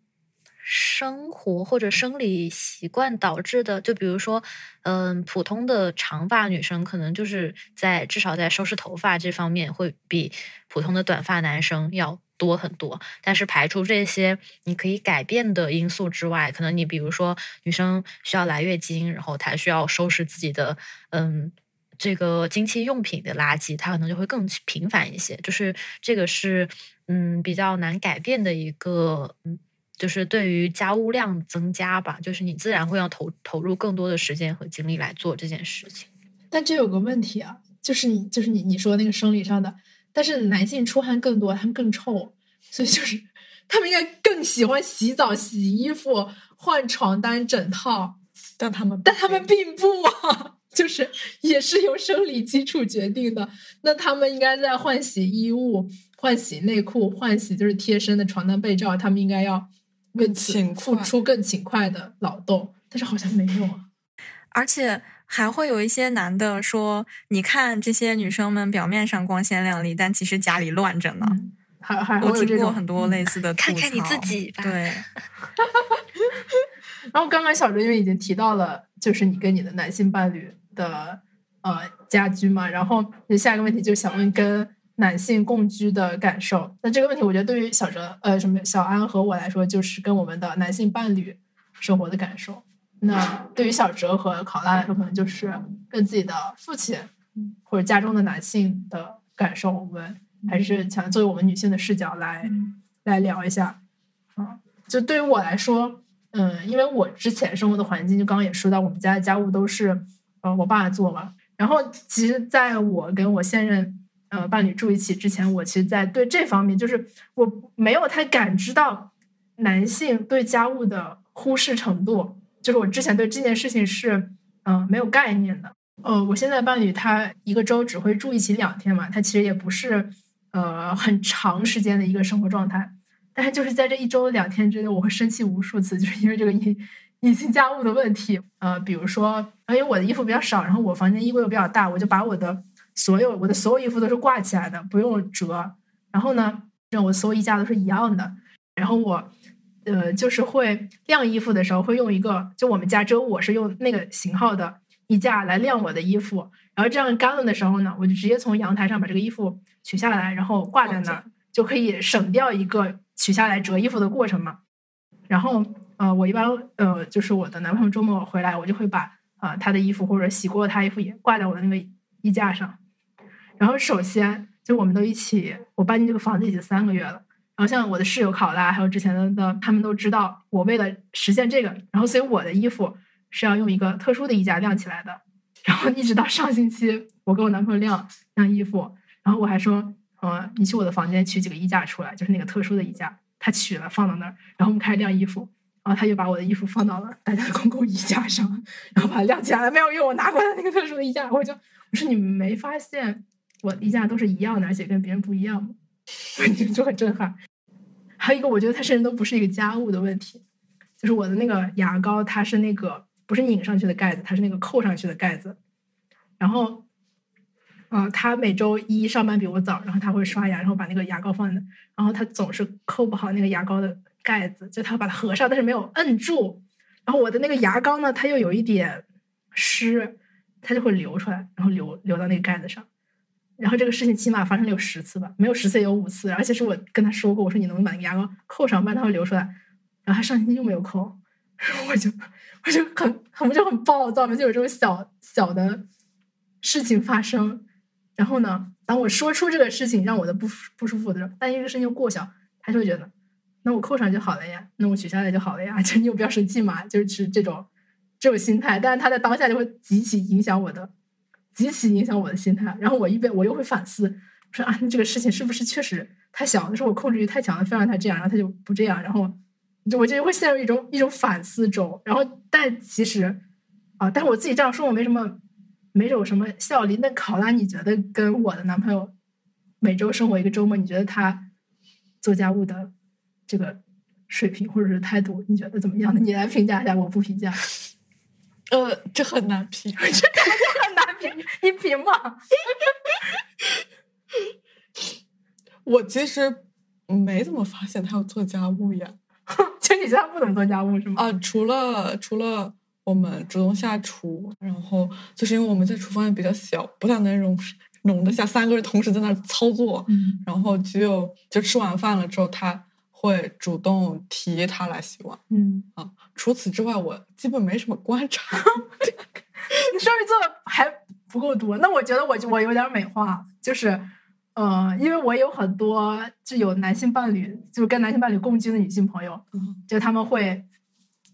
生活或者生理习惯导致的，就比如说，嗯，普通的长发女生可能就是在至少在收拾头发这方面会比普通的短发男生要多很多。但是排除这些你可以改变的因素之外，可能你比如说女生需要来月经，然后她需要收拾自己的嗯这个经期用品的垃圾，她可能就会更频繁一些。就是这个是嗯比较难改变的一个嗯。就是对于家务量增加吧，就是你自然会要投投入更多的时间和精力来做这件事情。但这有个问题啊，就是你就是你你说那个生理上的，但是男性出汗更多，他们更臭，所以就是他们应该更喜欢洗澡、洗衣服、换床单、枕套，但他们但他们并不啊，就是也是由生理基础决定的。那他们应该在换洗衣物、换洗内裤、换洗就是贴身的床单被罩，他们应该要。更勤付出更勤快的劳动，但是好像没有啊。而且还会有一些男的说：“你看这些女生们表面上光鲜亮丽，但其实家里乱着呢。”还还我听过很多类似的吐槽。看看你自己吧。对。然后刚刚小哲因为已经提到了，就是你跟你的男性伴侣的呃家居嘛，然后下一个问题就想问跟。男性共居的感受，那这个问题我觉得对于小哲呃什么小安和我来说，就是跟我们的男性伴侣生活的感受。那对于小哲和考拉来说，可能就是跟自己的父亲或者家中的男性的感受。我们还是想作为我们女性的视角来来聊一下。啊，就对于我来说，嗯，因为我之前生活的环境，就刚刚也说到，我们家的家务都是呃我爸做嘛。然后其实在我跟我现任。呃伴侣住一起之前，我其实在对这方面就是我没有太感知到男性对家务的忽视程度，就是我之前对这件事情是嗯、没有概念的。呃，我现在伴侣他一个周只会住一起两天嘛，他其实也不是呃很长时间的一个生活状态，但是就是在这一周两天之内，我会生气无数次，就是因为这个隐隐形家务的问题。呃，比如说，因为我的衣服比较少，然后我房间衣柜又比较大，我就把我的所有我的所有衣服都是挂起来的，不用折。然后呢，这我所有衣架都是一样的。然后我呃就是会晾衣服的时候会用一个，就我们家只有我是用那个型号的衣架来晾我的衣服。然后这样干了的时候呢，我就直接从阳台上把这个衣服取下来，然后挂在那儿，就可以省掉一个取下来折衣服的过程嘛。然后呃，我一般呃，就是我的男朋友周末回来，我就会把啊、呃他的衣服或者洗过他衣服也挂在我的那个衣架上。然后首先就我们都一起，我搬进这个房子已经三个月了。然后像我的室友考拉，还有之前的的，他们都知道我为了实现这个，然后所以我的衣服是要用一个特殊的衣架晾起来的。然后一直到上星期，我跟我男朋友晾晾衣服，然后我还说，呃，你去我的房间取几个衣架出来，就是那个特殊的衣架。他取了放到那儿，然后我们开始晾衣服，然后他就把我的衣服放到了大家的公共衣架上，然后把它晾起来了，没有用我拿过来那个特殊的衣架，我就我说你们没发现我衣架都是一样的，而且跟别人不一样吗？就就很震撼。还有一个，我觉得它甚至都不是一个家务的问题，就是我的那个牙膏，它是那个不是拧上去的盖子，它是那个扣上去的盖子。然后，嗯、他每周一上班比我早，然后他会刷牙，然后把那个牙膏放在那，然后他总是扣不好那个牙膏的盖子，就他把它合上，但是没有摁住。然后我的那个牙膏呢，它又有一点湿，它就会流出来，然后流流到那个盖子上。然后这个事情起码发生了有十次吧，没有十次也有五次，而且是我跟他说过，我说你能不能把那个牙膏扣上，不然它会流出来。然后他上星期又没有扣，我就我就很很我就很暴躁嘛，就有这种小小的事情发生。然后呢，当我说出这个事情让我的不不舒服的时候，但因为这个事情又过小，他就会觉得，那我扣上就好了呀，那我取下来就好了呀，就你有必要生气嘛？就是这种这种心态，但是他在当下就会极其影响我的，极其影响我的心态。然后我一边我又会反思，说啊，这个事情是不是确实太小了？是我控制欲太强了，非让他这样，然后他就不这样，然后就我就会陷入一种一种反思中。然后但其实啊，但是我自己这样说，我没什么没有什么效力。那考拉，你觉得跟我的男朋友每周生活一个周末，你觉得他做家务的这个水平或者是态度，你觉得怎么样呢？你来评价一下，我不评价。呃，这很难评。这很难评，你评吧。我其实没怎么发现他要做家务呀。就你觉得他不怎么做家务是吗？啊，除了除了我们主动下厨，然后就是因为我们在厨房也比较小，不太能容容得下三个人同时在那儿操作，嗯然后只有就吃完饭了之后，他会主动提他来洗碗嗯，啊。除此之外，我基本没什么观察。你说明做的还不够多。那我觉得我就我有点美化，就是。呃，因为我有很多就有男性伴侣，就是跟男性伴侣共居的女性朋友，嗯就他们会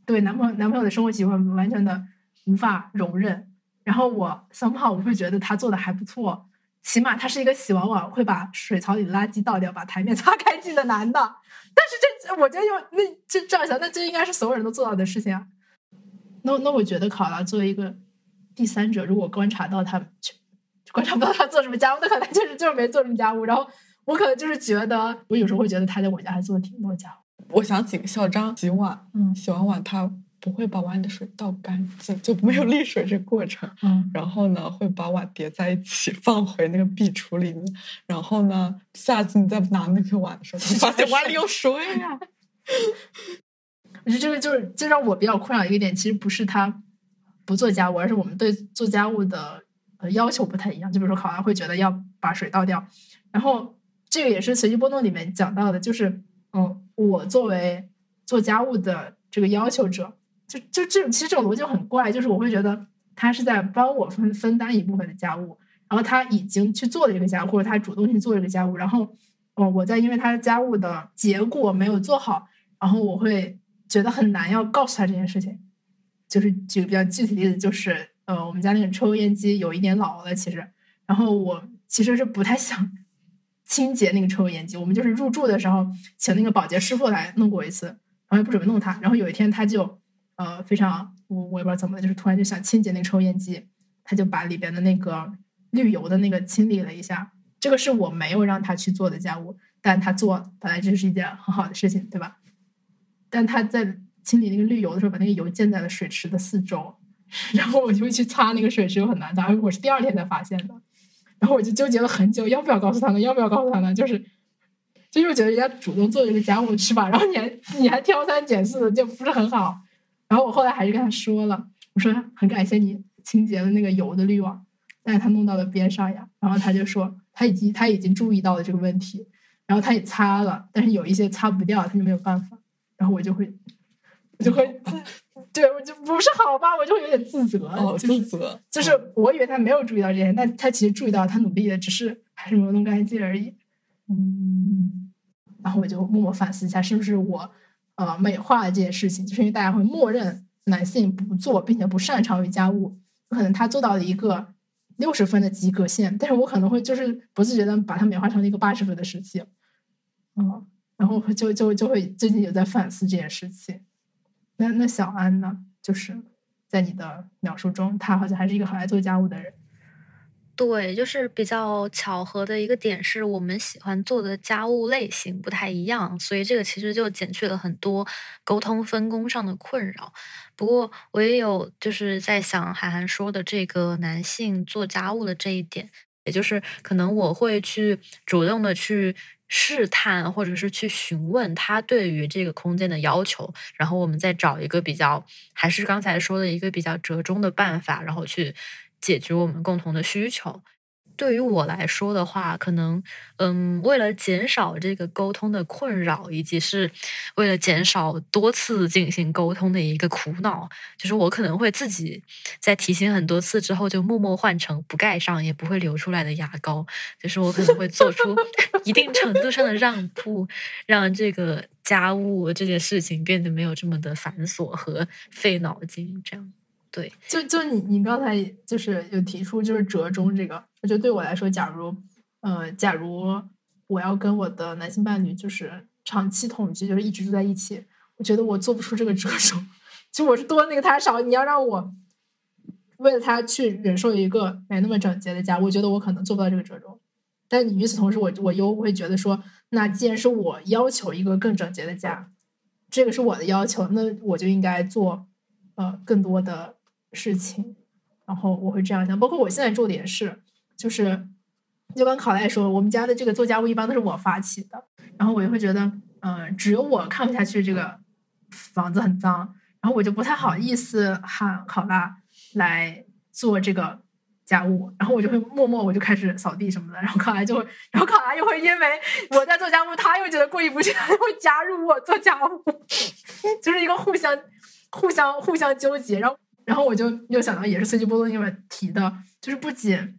对男朋友男朋友的生活习惯完全的无法容忍。然后我 somehow 我会觉得他做的还不错，起码他是一个洗完碗会把水槽里的垃圾倒掉，把台面 擦干净的男的。但是这我觉得又那这这样想，那这应该是所有人都做到的事情啊。那那我觉得考拉作为一个第三者，如果观察到他观察不到他做什么家务，那可能确实就是没做什么家务。然后我可能就是觉得，我有时候会觉得他在我家还做的挺多家务。我想起小张洗碗，嗯洗完碗他不会把碗里的水倒干净，就没有沥水这个过程。嗯然后呢，会把碗叠在一起放回那个壁橱里面。然后呢，下次你再拿那个碗的时候，你发现碗里有水 呀、我觉得这个就是就让我比较困扰一个点，其实不是他不做家务，而是我们对做家务的呃要求不太一样。就比如说，考拉会觉得要把水倒掉，然后这个也是随机波动里面讲到的，就是嗯，我作为做家务的这个要求者，就就这其实这种逻辑很怪，就是我会觉得他是在帮我分分担一部分的家务，然后他已经去做了这个家务，或者他主动去做这个家务，然后哦，我在因为他的家务的结果没有做好，然后我会觉得很难要告诉他这件事情。就是举个比较具体的例子，就是呃，我们家那个抽油烟机有一点老了，其实，然后我其实是不太想清洁那个抽油烟机。我们就是入住的时候请那个保洁师傅来弄过一次，然后也不准备弄它。然后有一天他就呃非常我我也不知道怎么的，就是突然就想清洁那个抽烟机，他就把里边的那个滤油的那个清理了一下。这个是我没有让他去做的家务，但他做本来就是一件很好的事情，对吧？但他在清理那个滤油的时候，把那个油溅在了水池的四周。然后我就去擦那个水池，又很难擦，我是第二天才发现的。然后我就纠结了很久，要不要告诉他呢？要不要告诉他呢？就是，就是觉得人家主动做这个家务是吧？然后你还你还挑三拣四的，就不是很好。然后我后来还是跟他说了，我说很感谢你清洁了那个油的滤网，但是他弄到了边上呀。然后他就说他已经他已经注意到了这个问题，然后他也擦了，但是有一些擦不掉，他就没有办法。然后我就会。我就会，对我就不是好吧，我就会有点自责，哦，自责，就是我以为他没有注意到这些，但他其实注意到，他努力的，只是还是没有弄干净而已。嗯，然后我就默默反思一下，是不是我呃美化了这件事情，就是因为大家会默认男性不做并且不擅长于家务，可能他做到了一个六十分的及格线，但是我可能会就是不自觉的把它美化成了一个八十分的事情。嗯，然后就就就会最近有在反思这件事情。那那小安呢？就是在你的描述中，他好像还是一个很爱做家务的人。对，就是比较巧合的一个点是，我们喜欢做的家务类型不太一样，所以这个其实就减去了很多沟通分工上的困扰。不过我也有就是在想，涵涵说的这个男性做家务的这一点，也就是可能我会去主动的去。试探，或者是去询问他对于这个空间的要求，然后我们再找一个比较，还是刚才说的一个比较折中的办法，然后去解决我们共同的需求。对于我来说的话，可能，嗯，为了减少这个沟通的困扰，以及是为了减少多次进行沟通的一个苦恼，就是我可能会自己在提醒很多次之后，就默默换成不盖上也不会流出来的牙膏。就是我可能会做出一定程度上的让步，让这个家务这件事情变得没有这么的繁琐和费脑筋。这样，对，就就你你刚才就是有提出就是折中这个。我觉得对我来说，假如，呃，假如我要跟我的男性伴侣就是长期同居，就是一直住在一起，我觉得我做不出这个折中。就我是多那个他少，你要让我为了他去忍受一个没那么整洁的家，我觉得我可能做不到这个折中。但你与此同时，我我又会觉得说，那既然是我要求一个更整洁的家，这个是我的要求，那我就应该做呃更多的事情。然后我会这样想，包括我现在住的也是。就是，就跟考莱说，我们家的这个做家务一般都是我发起的，然后我就会觉得，嗯，只有我看不下去这个房子很脏，然后我就不太好意思喊考拉来做这个家务，然后我就会默默我就开始扫地什么的，然后考拉就会，然后考拉又会因为我在做家务，他又觉得过意不去，他会加入我做家务，就是一个互相互相互相纠结，然后然后我就又想到也是随机波动因为提的，就是不仅。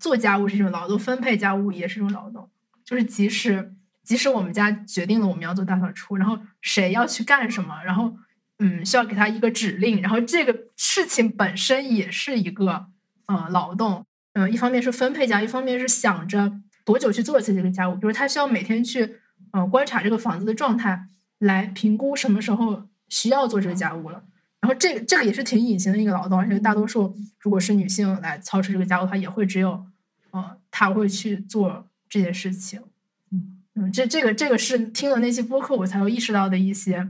做家务是一种劳动，分配家务也是一种劳动。就是即使即使我们家决定了我们要做大扫除，然后谁要去干什么，然后嗯需要给他一个指令，然后这个事情本身也是一个呃劳动。嗯，一方面是分配家，一方面是想着多久去做一次这个家务。比如他需要每天去嗯观察这个房子的状态，来评估什么时候需要做这个家务了。然后这个这个也是挺隐形的一个劳动，而且大多数如果是女性来操持这个家务，她也会只有，呃，她会去做这件事情。嗯嗯，这这个这个是听了那期播客我才有意识到的一些，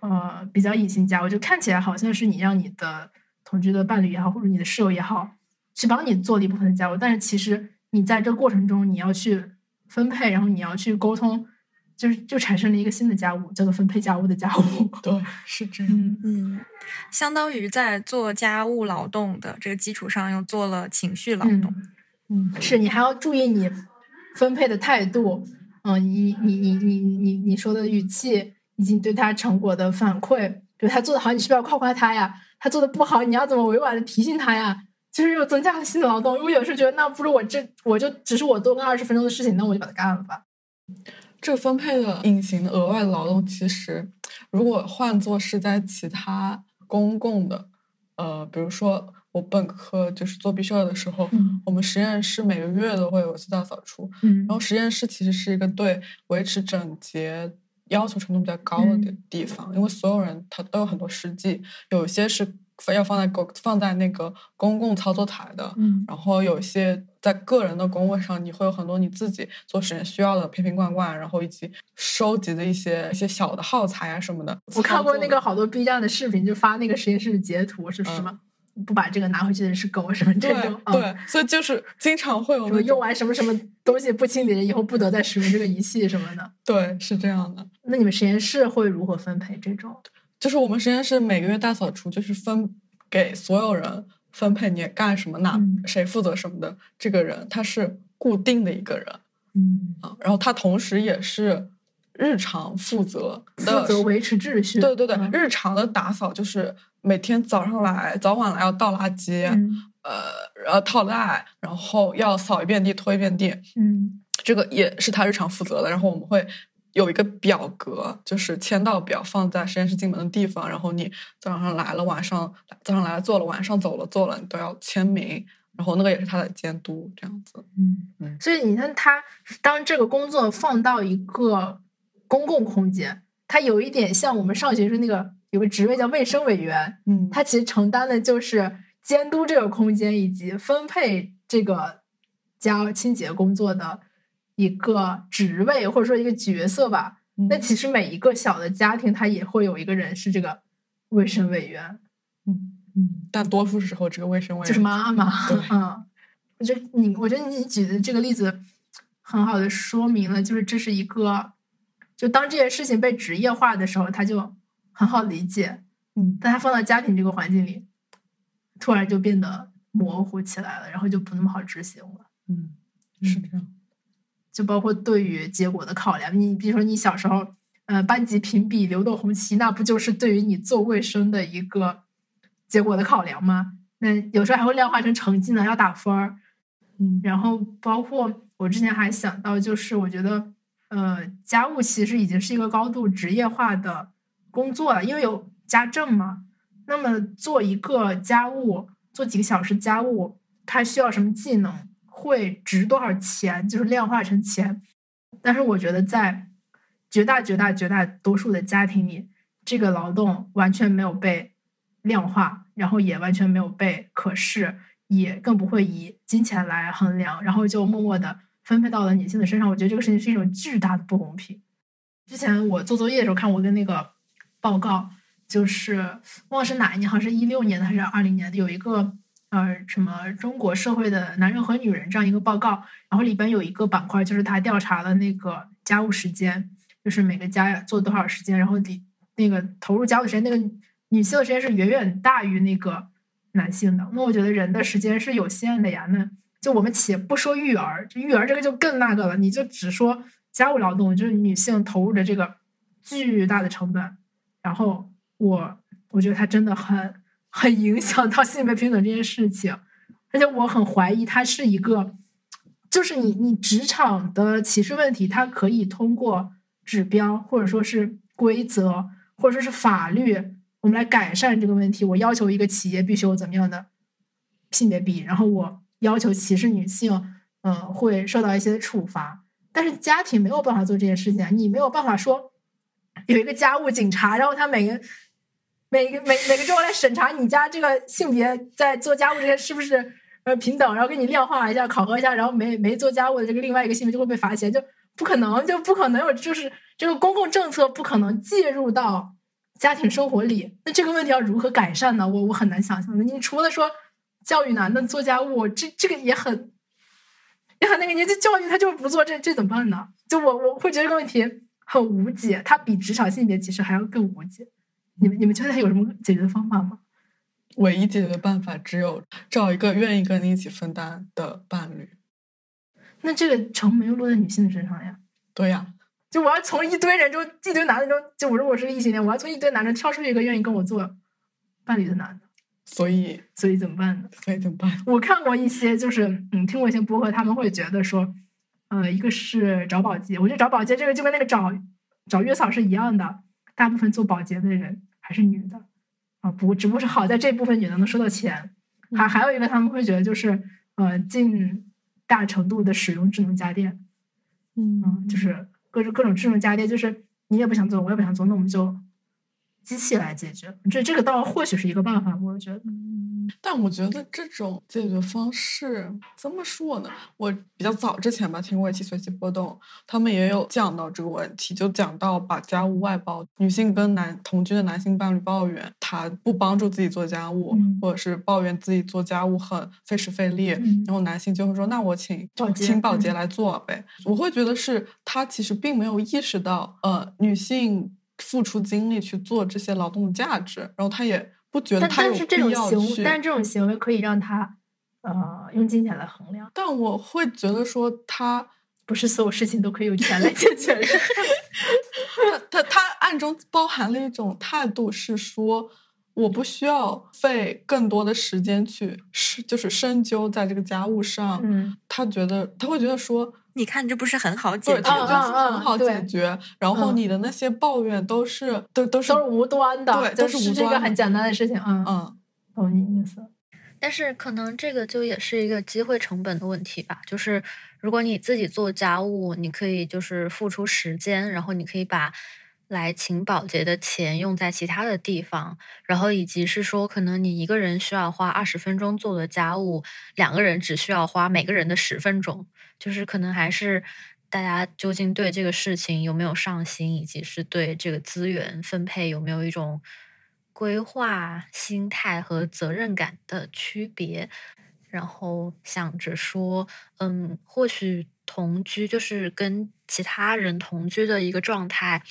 呃，比较隐形家务，就看起来好像是你让你的同居的伴侣也好，或者你的室友也好，去帮你做了一部分的家务，但是其实你在这过程中你要去分配，然后你要去沟通。就是就产生了一个新的家务，叫做分配家务的家务。对，是这样。嗯，相当于在做家务劳动的这个基础上，又做了情绪劳动。嗯，是你还要注意你分配的态度。嗯，你你你你你你说的语气，以及对他成果的反馈。比如他做的好，你是不是要夸夸他呀？他做的不好，你要怎么委婉的提醒他呀？就是又增加了新的劳动。因为有时候觉得，那不如我这我就只是我多干二十分钟的事情，那我就把它干了吧。这个分配的隐形的额外劳动，其实如果换作是在其他公共的，呃，比如说我本科就是做毕设的时候，嗯。我们实验室每个月都会有一次大扫除，嗯。然后实验室其实是一个对维持整洁要求程度比较高的地方，因为所有人他都有很多试剂，有些是要放在公放在那个公共操作台的，嗯。然后有一些在个人的工位上，你会有很多你自己做实验需要的瓶瓶罐罐，然后以及收集的一些一些小的耗材啊什么的。我看过那个好多 B 站的视频，就发那个实验室的截图，是什么？不把这个拿回去的人是狗什么这对种。嗯对，所以就是经常会有什么用完什么什么东西不清理了，以后不得再使用这个仪器什么的。对是这样的。那你们实验室会如何分配这种？就是我们实验室每个月大扫除，就是分给所有人分配你干什么，哪、嗯谁负责什么的。这个人他是固定的一个人嗯，啊，然后他同时也是日常负责负的责维持秩序。对对对，嗯日常的打扫就是每天早上来、早晚来要倒垃圾，嗯呃，然后套袋，然后要扫一遍地、拖一遍地，嗯这个也是他日常负责的。然后我们会有一个表格，就是签到表，放在实验室进门的地方。然后你早上来了，晚上早上来了做了，晚上走了做了，你都要签名。然后那个也是他的监督，这样子。嗯嗯所以你看，他当这个工作放到一个公共空间，它有一点像我们上学时那个有个职位叫卫生委员，嗯，他其实承担的就是监督这个空间以及分配这个家清洁工作的一个职位或者说一个角色吧。那其实每一个小的家庭，他也会有一个人是这个卫生委员，嗯，嗯，但多数时候这个卫生委员就是妈妈。对嗯，我觉得你，我觉得你举的这个例子很好的说明了，就是这是一个，就当这件事情被职业化的时候，它就很好理解。嗯但它放到家庭这个环境里，突然就变得模糊起来了，然后就不那么好执行了。嗯是这样。就包括对于结果的考量，你比如说你小时候，呃，班级评比流动红旗，那不就是对于你做卫生的一个结果的考量吗？那有时候还会量化成成绩呢，要打分儿。嗯然后包括我之前还想到，就是我觉得，呃，家务其实已经是一个高度职业化的工作了，因为有家政嘛。那么做一个家务，做几个小时家务，它需要什么技能？会值多少钱？就是量化成钱。但是我觉得在绝大绝大绝大多数的家庭里，这个劳动完全没有被量化，然后也完全没有被可视，也更不会以金钱来衡量，然后就默默的分配到了女性的身上。我觉得这个事情是一种巨大的不公平。之前我做作业的时候看过的那个报告，就是忘了是哪一年，好像是一六年的还是二零年的，有一个呃什么中国社会的男人和女人这样一个报告，然后里边有一个板块就是他调查了那个家务时间，就是每个家做多少时间，然后里那个投入家务时间，那个女性的时间是远远大于那个男性的。那我觉得人的时间是有限的呀，那就我们且不说育儿，就育儿这个就更那个了，你就只说家务劳动，就是女性投入的这个巨大的成本，然后我我觉得他真的很很影响到性别平等这件事情，而且我很怀疑它是一个，就是你你职场的歧视问题，它可以通过指标或者说是规则或者说是法律，我们来改善这个问题。我要求一个企业必须有怎么样的性别比，然后我要求歧视女性，嗯、会受到一些处罚。但是家庭没有办法做这件事情，你没有办法说有一个家务警察，然后他每个每个每每个周来审查你家这个性别在做家务这些是不是呃平等，然后给你量化一下、考核一下，然后没没做家务的这个另外一个性别就会被罚钱，就不可能，就不可能有，就是这个公共政策不可能介入到家庭生活里。那这个问题要如何改善呢？我我很难想象的。你除了说教育男的做家务，这这个也很也很那个，你这教育他就是不做，这这怎么办呢？就我我会觉得这个问题很无解，它比职场性别歧视还要更无解。你们你们觉得它有什么解决的方法吗？唯一解决的办法只有找一个愿意跟你一起分担的伴侣。那这个成本又落在女性的身上呀。对呀，就我要从一堆人中，一堆男的中，就我如果是个异性恋，我要从一堆男的挑出一个愿意跟我做伴侣的男的，所以所以怎么办呢？所以怎么办？我看过一些，就是嗯，听过一些播客，他们会觉得说，呃，一个是找保洁，我觉得找保洁这个就跟那个找找月嫂是一样的，大部分做保洁的人还是女的啊，不，只不过是好在这部分女的能收到钱，还还有一个他们会觉得就是呃，尽大程度的使用智能家电，嗯，就是各种各种智能家电，就是你也不想做，我也不想做，那我们就机器来解决。这这个倒或许是一个办法，我觉得。但我觉得这种解决方式怎么说呢？我比较早之前吧听过一期学习波动，他们也有讲到这个问题，就讲到把家务外包，女性跟男同居的男性伴侣抱怨他不帮助自己做家务，或者是抱怨自己做家务很费时费力，然后男性就会说：“那我请请保洁来做呗。”我会觉得是他其实并没有意识到，呃，女性付出精力去做这些劳动的价值，然后他也。不觉得他有必要去，但是这种行为可以让他呃用金钱来衡量。但我会觉得说，他不是所有事情都可以用钱来解决。他他他暗中包含了一种态度，是说我不需要费更多的时间去是就是深究在这个家务上。嗯，他觉得他会觉得说。你看，这不是很好解决？就是很好解决。然后你的那些抱怨都是都都是都是无端的，对，都是无端。个很简单的事情。嗯嗯，懂你意思。但是可能这个就也是一个机会成本的问题吧。就是如果你自己做家务，你可以就是付出时间，然后你可以把来请保洁的钱用在其他的地方，然后以及是说，可能你一个人需要花二十分钟做的家务，两个人只需要花每个人的十分钟。就是可能还是大家究竟对这个事情有没有上心，以及是对这个资源分配有没有一种规划心态和责任感的区别。然后想着说，嗯，或许同居就是跟其他人同居的一个状态。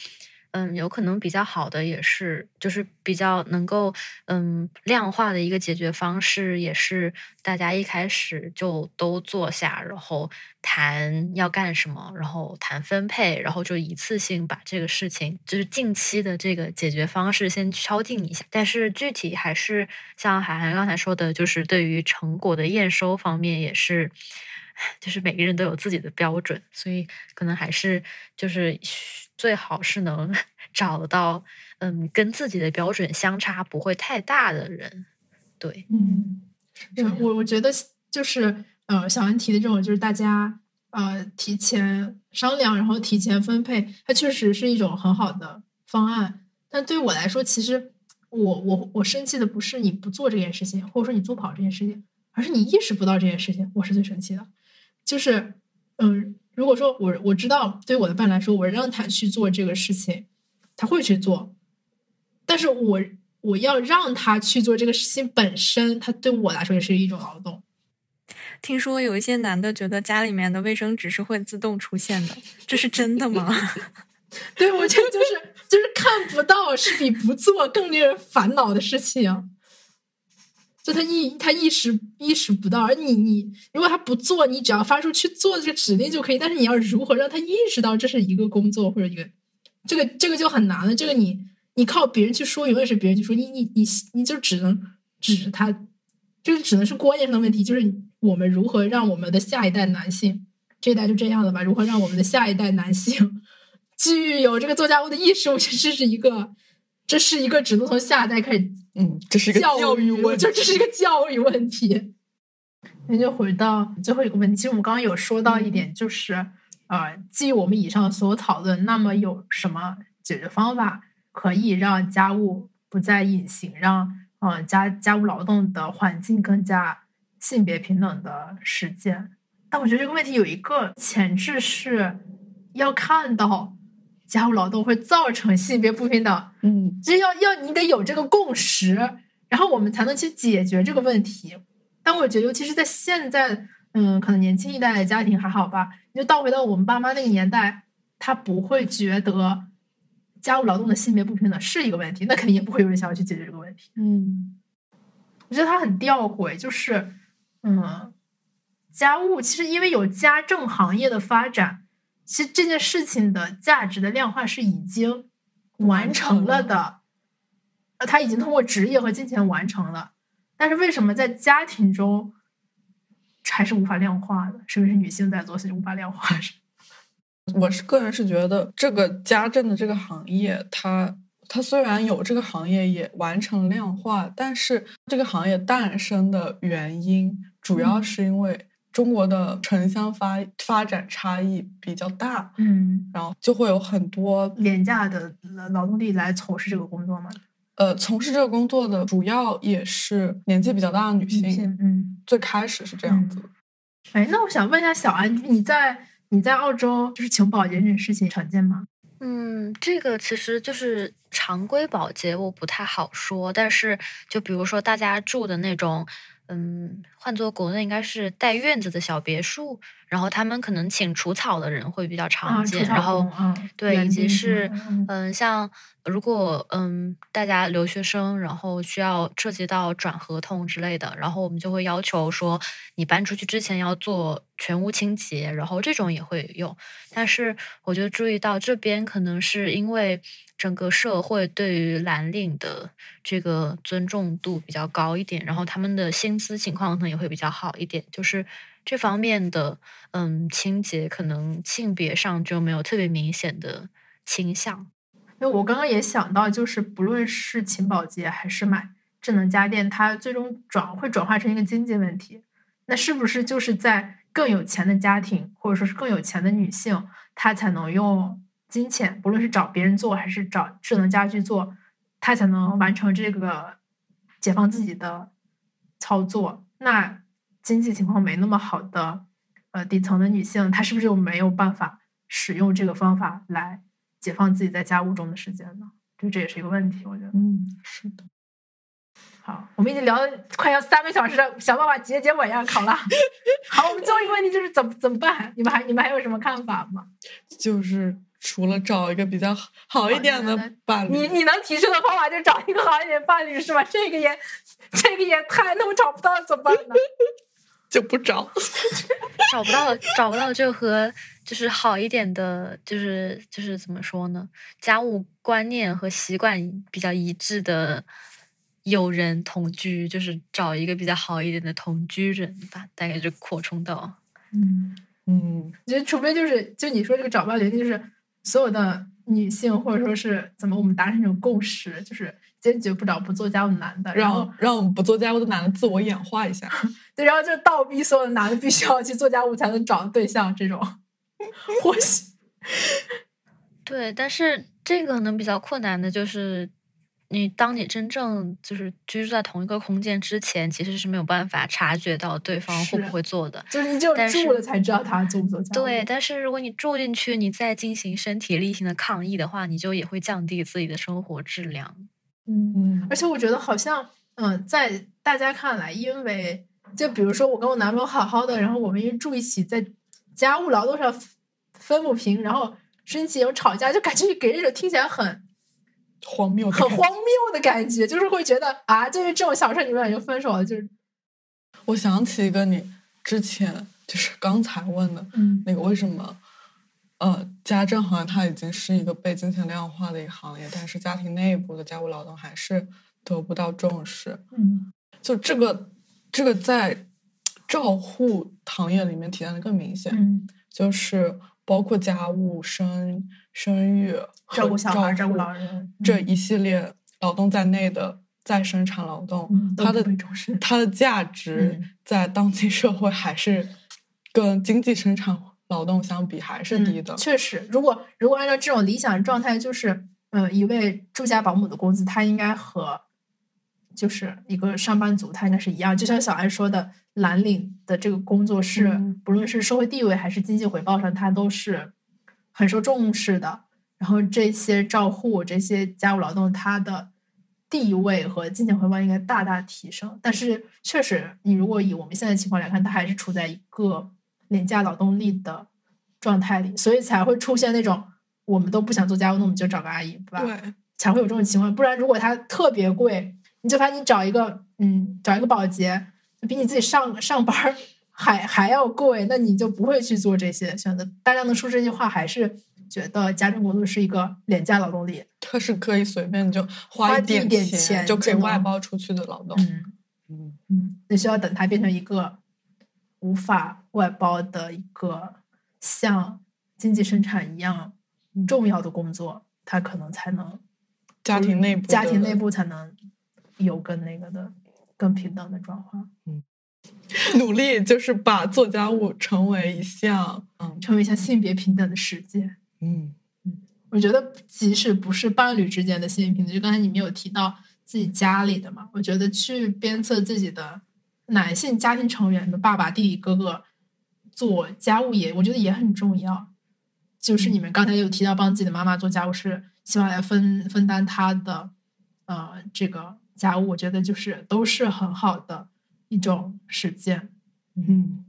嗯，有可能比较好的也是，就是比较能够嗯量化的一个解决方式，也是大家一开始就都坐下，然后谈要干什么，然后谈分配，然后就一次性把这个事情，就是近期的这个解决方式先敲定一下。但是具体还是像海涵刚才说的，就是对于成果的验收方面，也是 就是每个人都有自己的标准，所以可能还是就是。最好是能 找到，嗯，跟自己的标准相差不会太大的人，对，嗯，我我觉得就是呃，小安提的这种，就是大家呃提前商量，然后提前分配，它确实是一种很好的方案。但对于我来说，其实我我我生气的不是你不做这件事情，或者说你做不好这件事情，而是你意识不到这件事情，我是最生气的。就是嗯。如果说我我知道，对我的伴来说，我让他去做这个事情，他会去做。但是我我要让他去做这个事情本身，他对我来说也是一种劳动。听说有一些男的觉得家里面的卫生纸是会自动出现的，这是真的吗？对，我觉得就是就是看不到是比不做更令人烦恼的事情。就他意他意识意识不到，而你你如果他不做，你只要发出去做这个指令就可以。但是你要如何让他意识到这是一个工作或者一个，这个这个就很难了。这个你你靠别人去说，永远是别人去说。你你你你就只能指他，就是只能是观念上的问题。就是我们如何让我们的下一代男性，这一代就这样了吧？如何让我们的下一代男性 具有这个做家务的意识？我觉得这是一个。这是一个只能从下一代开始，嗯，这是一个教育问题，就这是一个教育问题。那就回到最后一个问题，其实我们刚刚有说到一点，就是呃，基于我们以上所有讨论，那么有什么解决方法可以让家务不再隐形，让呃家家务劳动的环境更加性别平等的实践？但我觉得这个问题有一个前置，是要看到。家务劳动会造成性别不平等，嗯，这要要你得有这个共识，然后我们才能去解决这个问题。但我觉得，尤其是在现在，嗯，可能年轻一代的家庭还好吧，你就倒回到我们爸妈那个年代，他不会觉得家务劳动的性别不平等是一个问题，那肯定也不会有人想要去解决这个问题。嗯，我觉得他很吊诡，就是，嗯，家务其实因为有家政行业的发展。其实这件事情的价值的量化是已经完成了的，呃，他已经通过职业和金钱完成了。但是为什么在家庭中还是无法量化的？是不是女性在做所以无法量化的？我是个人是觉得这个家政的这个行业，它它虽然有这个行业也完成量化，但是这个行业诞生的原因主要是因为中国的城乡发发展差异比较大，嗯，然后就会有很多廉价的劳动力来从事这个工作嘛。呃，从事这个工作的主要也是年纪比较大的女性，嗯，最开始是这样子。哎，那我想问一下小安，你在你在澳洲就是请保洁这件事情常见吗？嗯，这个其实就是常规保洁，我不太好说。但是，就比如说大家住的那种，嗯，换做国内应该是带院子的小别墅，然后他们可能请除草的人会比较常见。然后，对，以及是，嗯，像。如果嗯，大家留学生，然后需要涉及到转合同之类的，然后我们就会要求说，你搬出去之前要做全屋清洁，然后这种也会用。但是我就注意到这边可能是因为整个社会对于蓝领的这个尊重度比较高一点，然后他们的薪资情况可能也会比较好一点，就是这方面的嗯清洁可能性别上就没有特别明显的倾向。因为我刚刚也想到，就是不论是请保洁还是买智能家电，它最终转会转化成一个经济问题。那是不是就是在更有钱的家庭，或者说是更有钱的女性，她才能用金钱，不论是找别人做还是找智能家居做，他才能完成这个解放自己的操作？那经济情况没那么好的呃底层的女性，她是不是就没有办法使用这个方法来？解放自己在家务中的时间呢？就这也是一个问题，我觉得。嗯，是的。好，我们已经聊了快要三个小时了，想办法结结尾呀，考拉。好，我们最后一个问题就是怎么怎么办？你们还你们还有什么看法吗？就是除了找一个比较好一点的伴侣，你你能提出的方法就找一个好一点伴侣是吧？这个也这个也太那我找不到怎么办呢？就不找，找不到，找不到就和就是好一点的，就是就是怎么说呢？家务观念和习惯比较一致的友人同居，就是找一个比较好一点的同居人吧，大概就扩充到，嗯嗯，我觉得除非就是就你说这个找伴侣，就是所有的女性或者说是怎么我们达成一种共识，就是。坚决不找不做家务的男的，然后让我们不做家务的男的自我演化一下。对，然后就倒逼所有的男的必须要去做家务才能找对象，这种或许。对，但是这个可能比较困难的就是，你当你真正就是居住在同一个空间之前，其实是没有办法察觉到对方会不会做的。就是你只有住了才知道他做不做。对，但是如果你住进去，你再进行身体力行的抗议的话，你就也会降低自己的生活质量。嗯，而且我觉得好像，嗯，在大家看来，因为就比如说我跟我男朋友好好的，然后我们一住一起，在家务劳动上分不平，然后生气又吵架，就感觉给人听起来很荒谬，很荒谬的感觉，就是会觉得啊，就是这种小事你们俩就分手了，就是。我想起一个你之前就是刚才问的，嗯，那个为什么？呃，家政行业它已经是一个被金钱量化的一个行业，但是家庭内部的家务劳动还是得不到重视。嗯，就这个，这个在照护行业里面体现的更明显。嗯，就是包括家务、生生育、照顾小孩、照顾老人这一系列劳动在内的再生产劳动，它的它的价值在当今社会还是跟经济生产。劳动相比还是低的，确实。如果如果按照这种理想状态，就是嗯，一位住家保姆的工资，他应该和就是一个上班族，他应该是一样。就像小安说的，蓝领的这个工作是，不论是社会地位还是经济回报上，他都是很受重视的。然后这些照护、这些家务劳动，它的地位和金钱回报应该大大提升。但是，确实，你如果以我们现在情况来看，它还是处在一个。廉价劳动力的状态里，所以才会出现那种我们都不想做家务，那我们就找个阿姨，对吧？对，才会有这种情况。不然，如果它特别贵，你就发现你找一个，嗯，找一个保洁，比你自己上上班还还要贵，那你就不会去做这些选择。大家能说这句话，还是觉得家政工作是一个廉价劳动力，它是可以随便就花一点钱就可以外包出去的劳动。嗯嗯嗯，你需要等它变成一个。无法外包的一个像经济生产一样重要的工作，它可能才能家庭内部家庭内部才能有更那个的更平等的转化。嗯 努力就是把做家务成为一项，嗯，成为一项性别平等的实践。嗯嗯，我觉得即使不是伴侣之间的性别平等，就刚才你们有提到自己家里的嘛，我觉得去鞭策自己的男性家庭成员的爸爸、弟弟、哥哥做家务也，我觉得也很重要。就是你们刚才有提到帮自己的妈妈做家务，是希望来分分担她的呃这个家务，我觉得就是都是很好的一种实践。嗯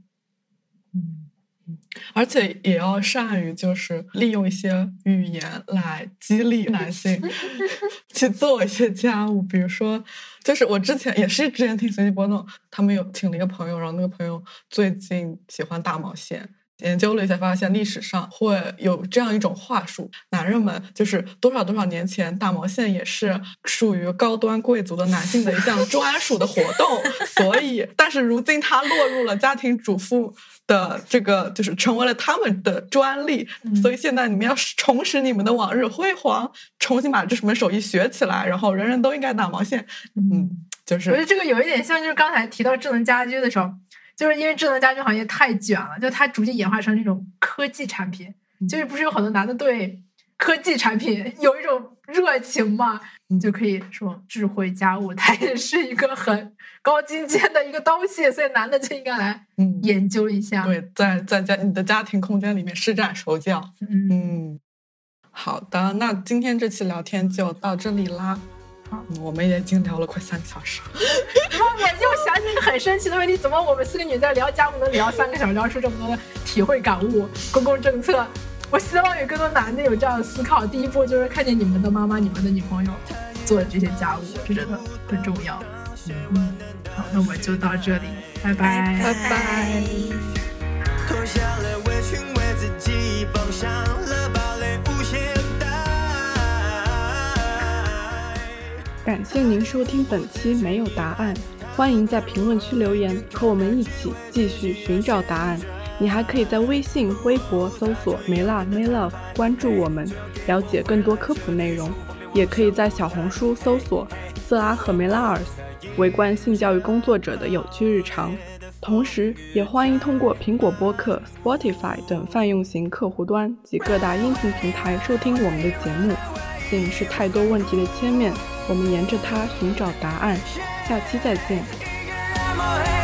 嗯嗯，而且也要善于就是利用一些语言来激励男性 去做一些家务，比如说，就是我之前也是之前听随机波动，他们有请了一个朋友，然后那个朋友最近喜欢大毛线。研究了一下，发现历史上会有这样一种话术：男人们就是多少多少年前，打毛线也是属于高端贵族的男性的一项 专属的活动。所以，但是如今他落入了家庭主妇的这个，就是成为了他们的专利。所以现在你们要重拾你们的往日辉煌，重新把这门手艺学起来，然后人人都应该打毛线。嗯，就是我觉得这个有一点像，就是刚才提到智能家居的时候。就是因为智能家居行业太卷了，就它逐渐演化成这种科技产品。就是不是有很多男的对科技产品 有一种热情嘛？就可以说智慧家务，它也是一个很高精尖的一个东西，所以男的就应该来研究一下。对，在在在你的家庭空间里面施展手脚。嗯，好的，那今天这期聊天就到这里啦。我们也已经聊了快三个小时，然后我又想起一个很神奇的问题：怎么我们四个女在聊家务能聊三个小时，聊出这么多的体会感悟？公共政策，我希望有更多男的有这样的思考。第一步就是看见你们的妈妈、你们的女朋友做的这些家务，这真的很重要。嗯，好，那我们就到这里，拜拜，拜拜。感谢您收听本期没有答案，欢迎在评论区留言，和我们一起继续寻找答案。你还可以在微信、微博搜索“梅辣梅 love”，关注我们，了解更多科普内容。也可以在小红书搜索“色阿和梅拉尔斯”，围观性教育工作者的有趣日常。同时，也欢迎通过苹果播客、Spotify 等泛用型客户端及各大音频平台收听我们的节目。是太多问题的切面。我们沿着它寻找答案，下期再见。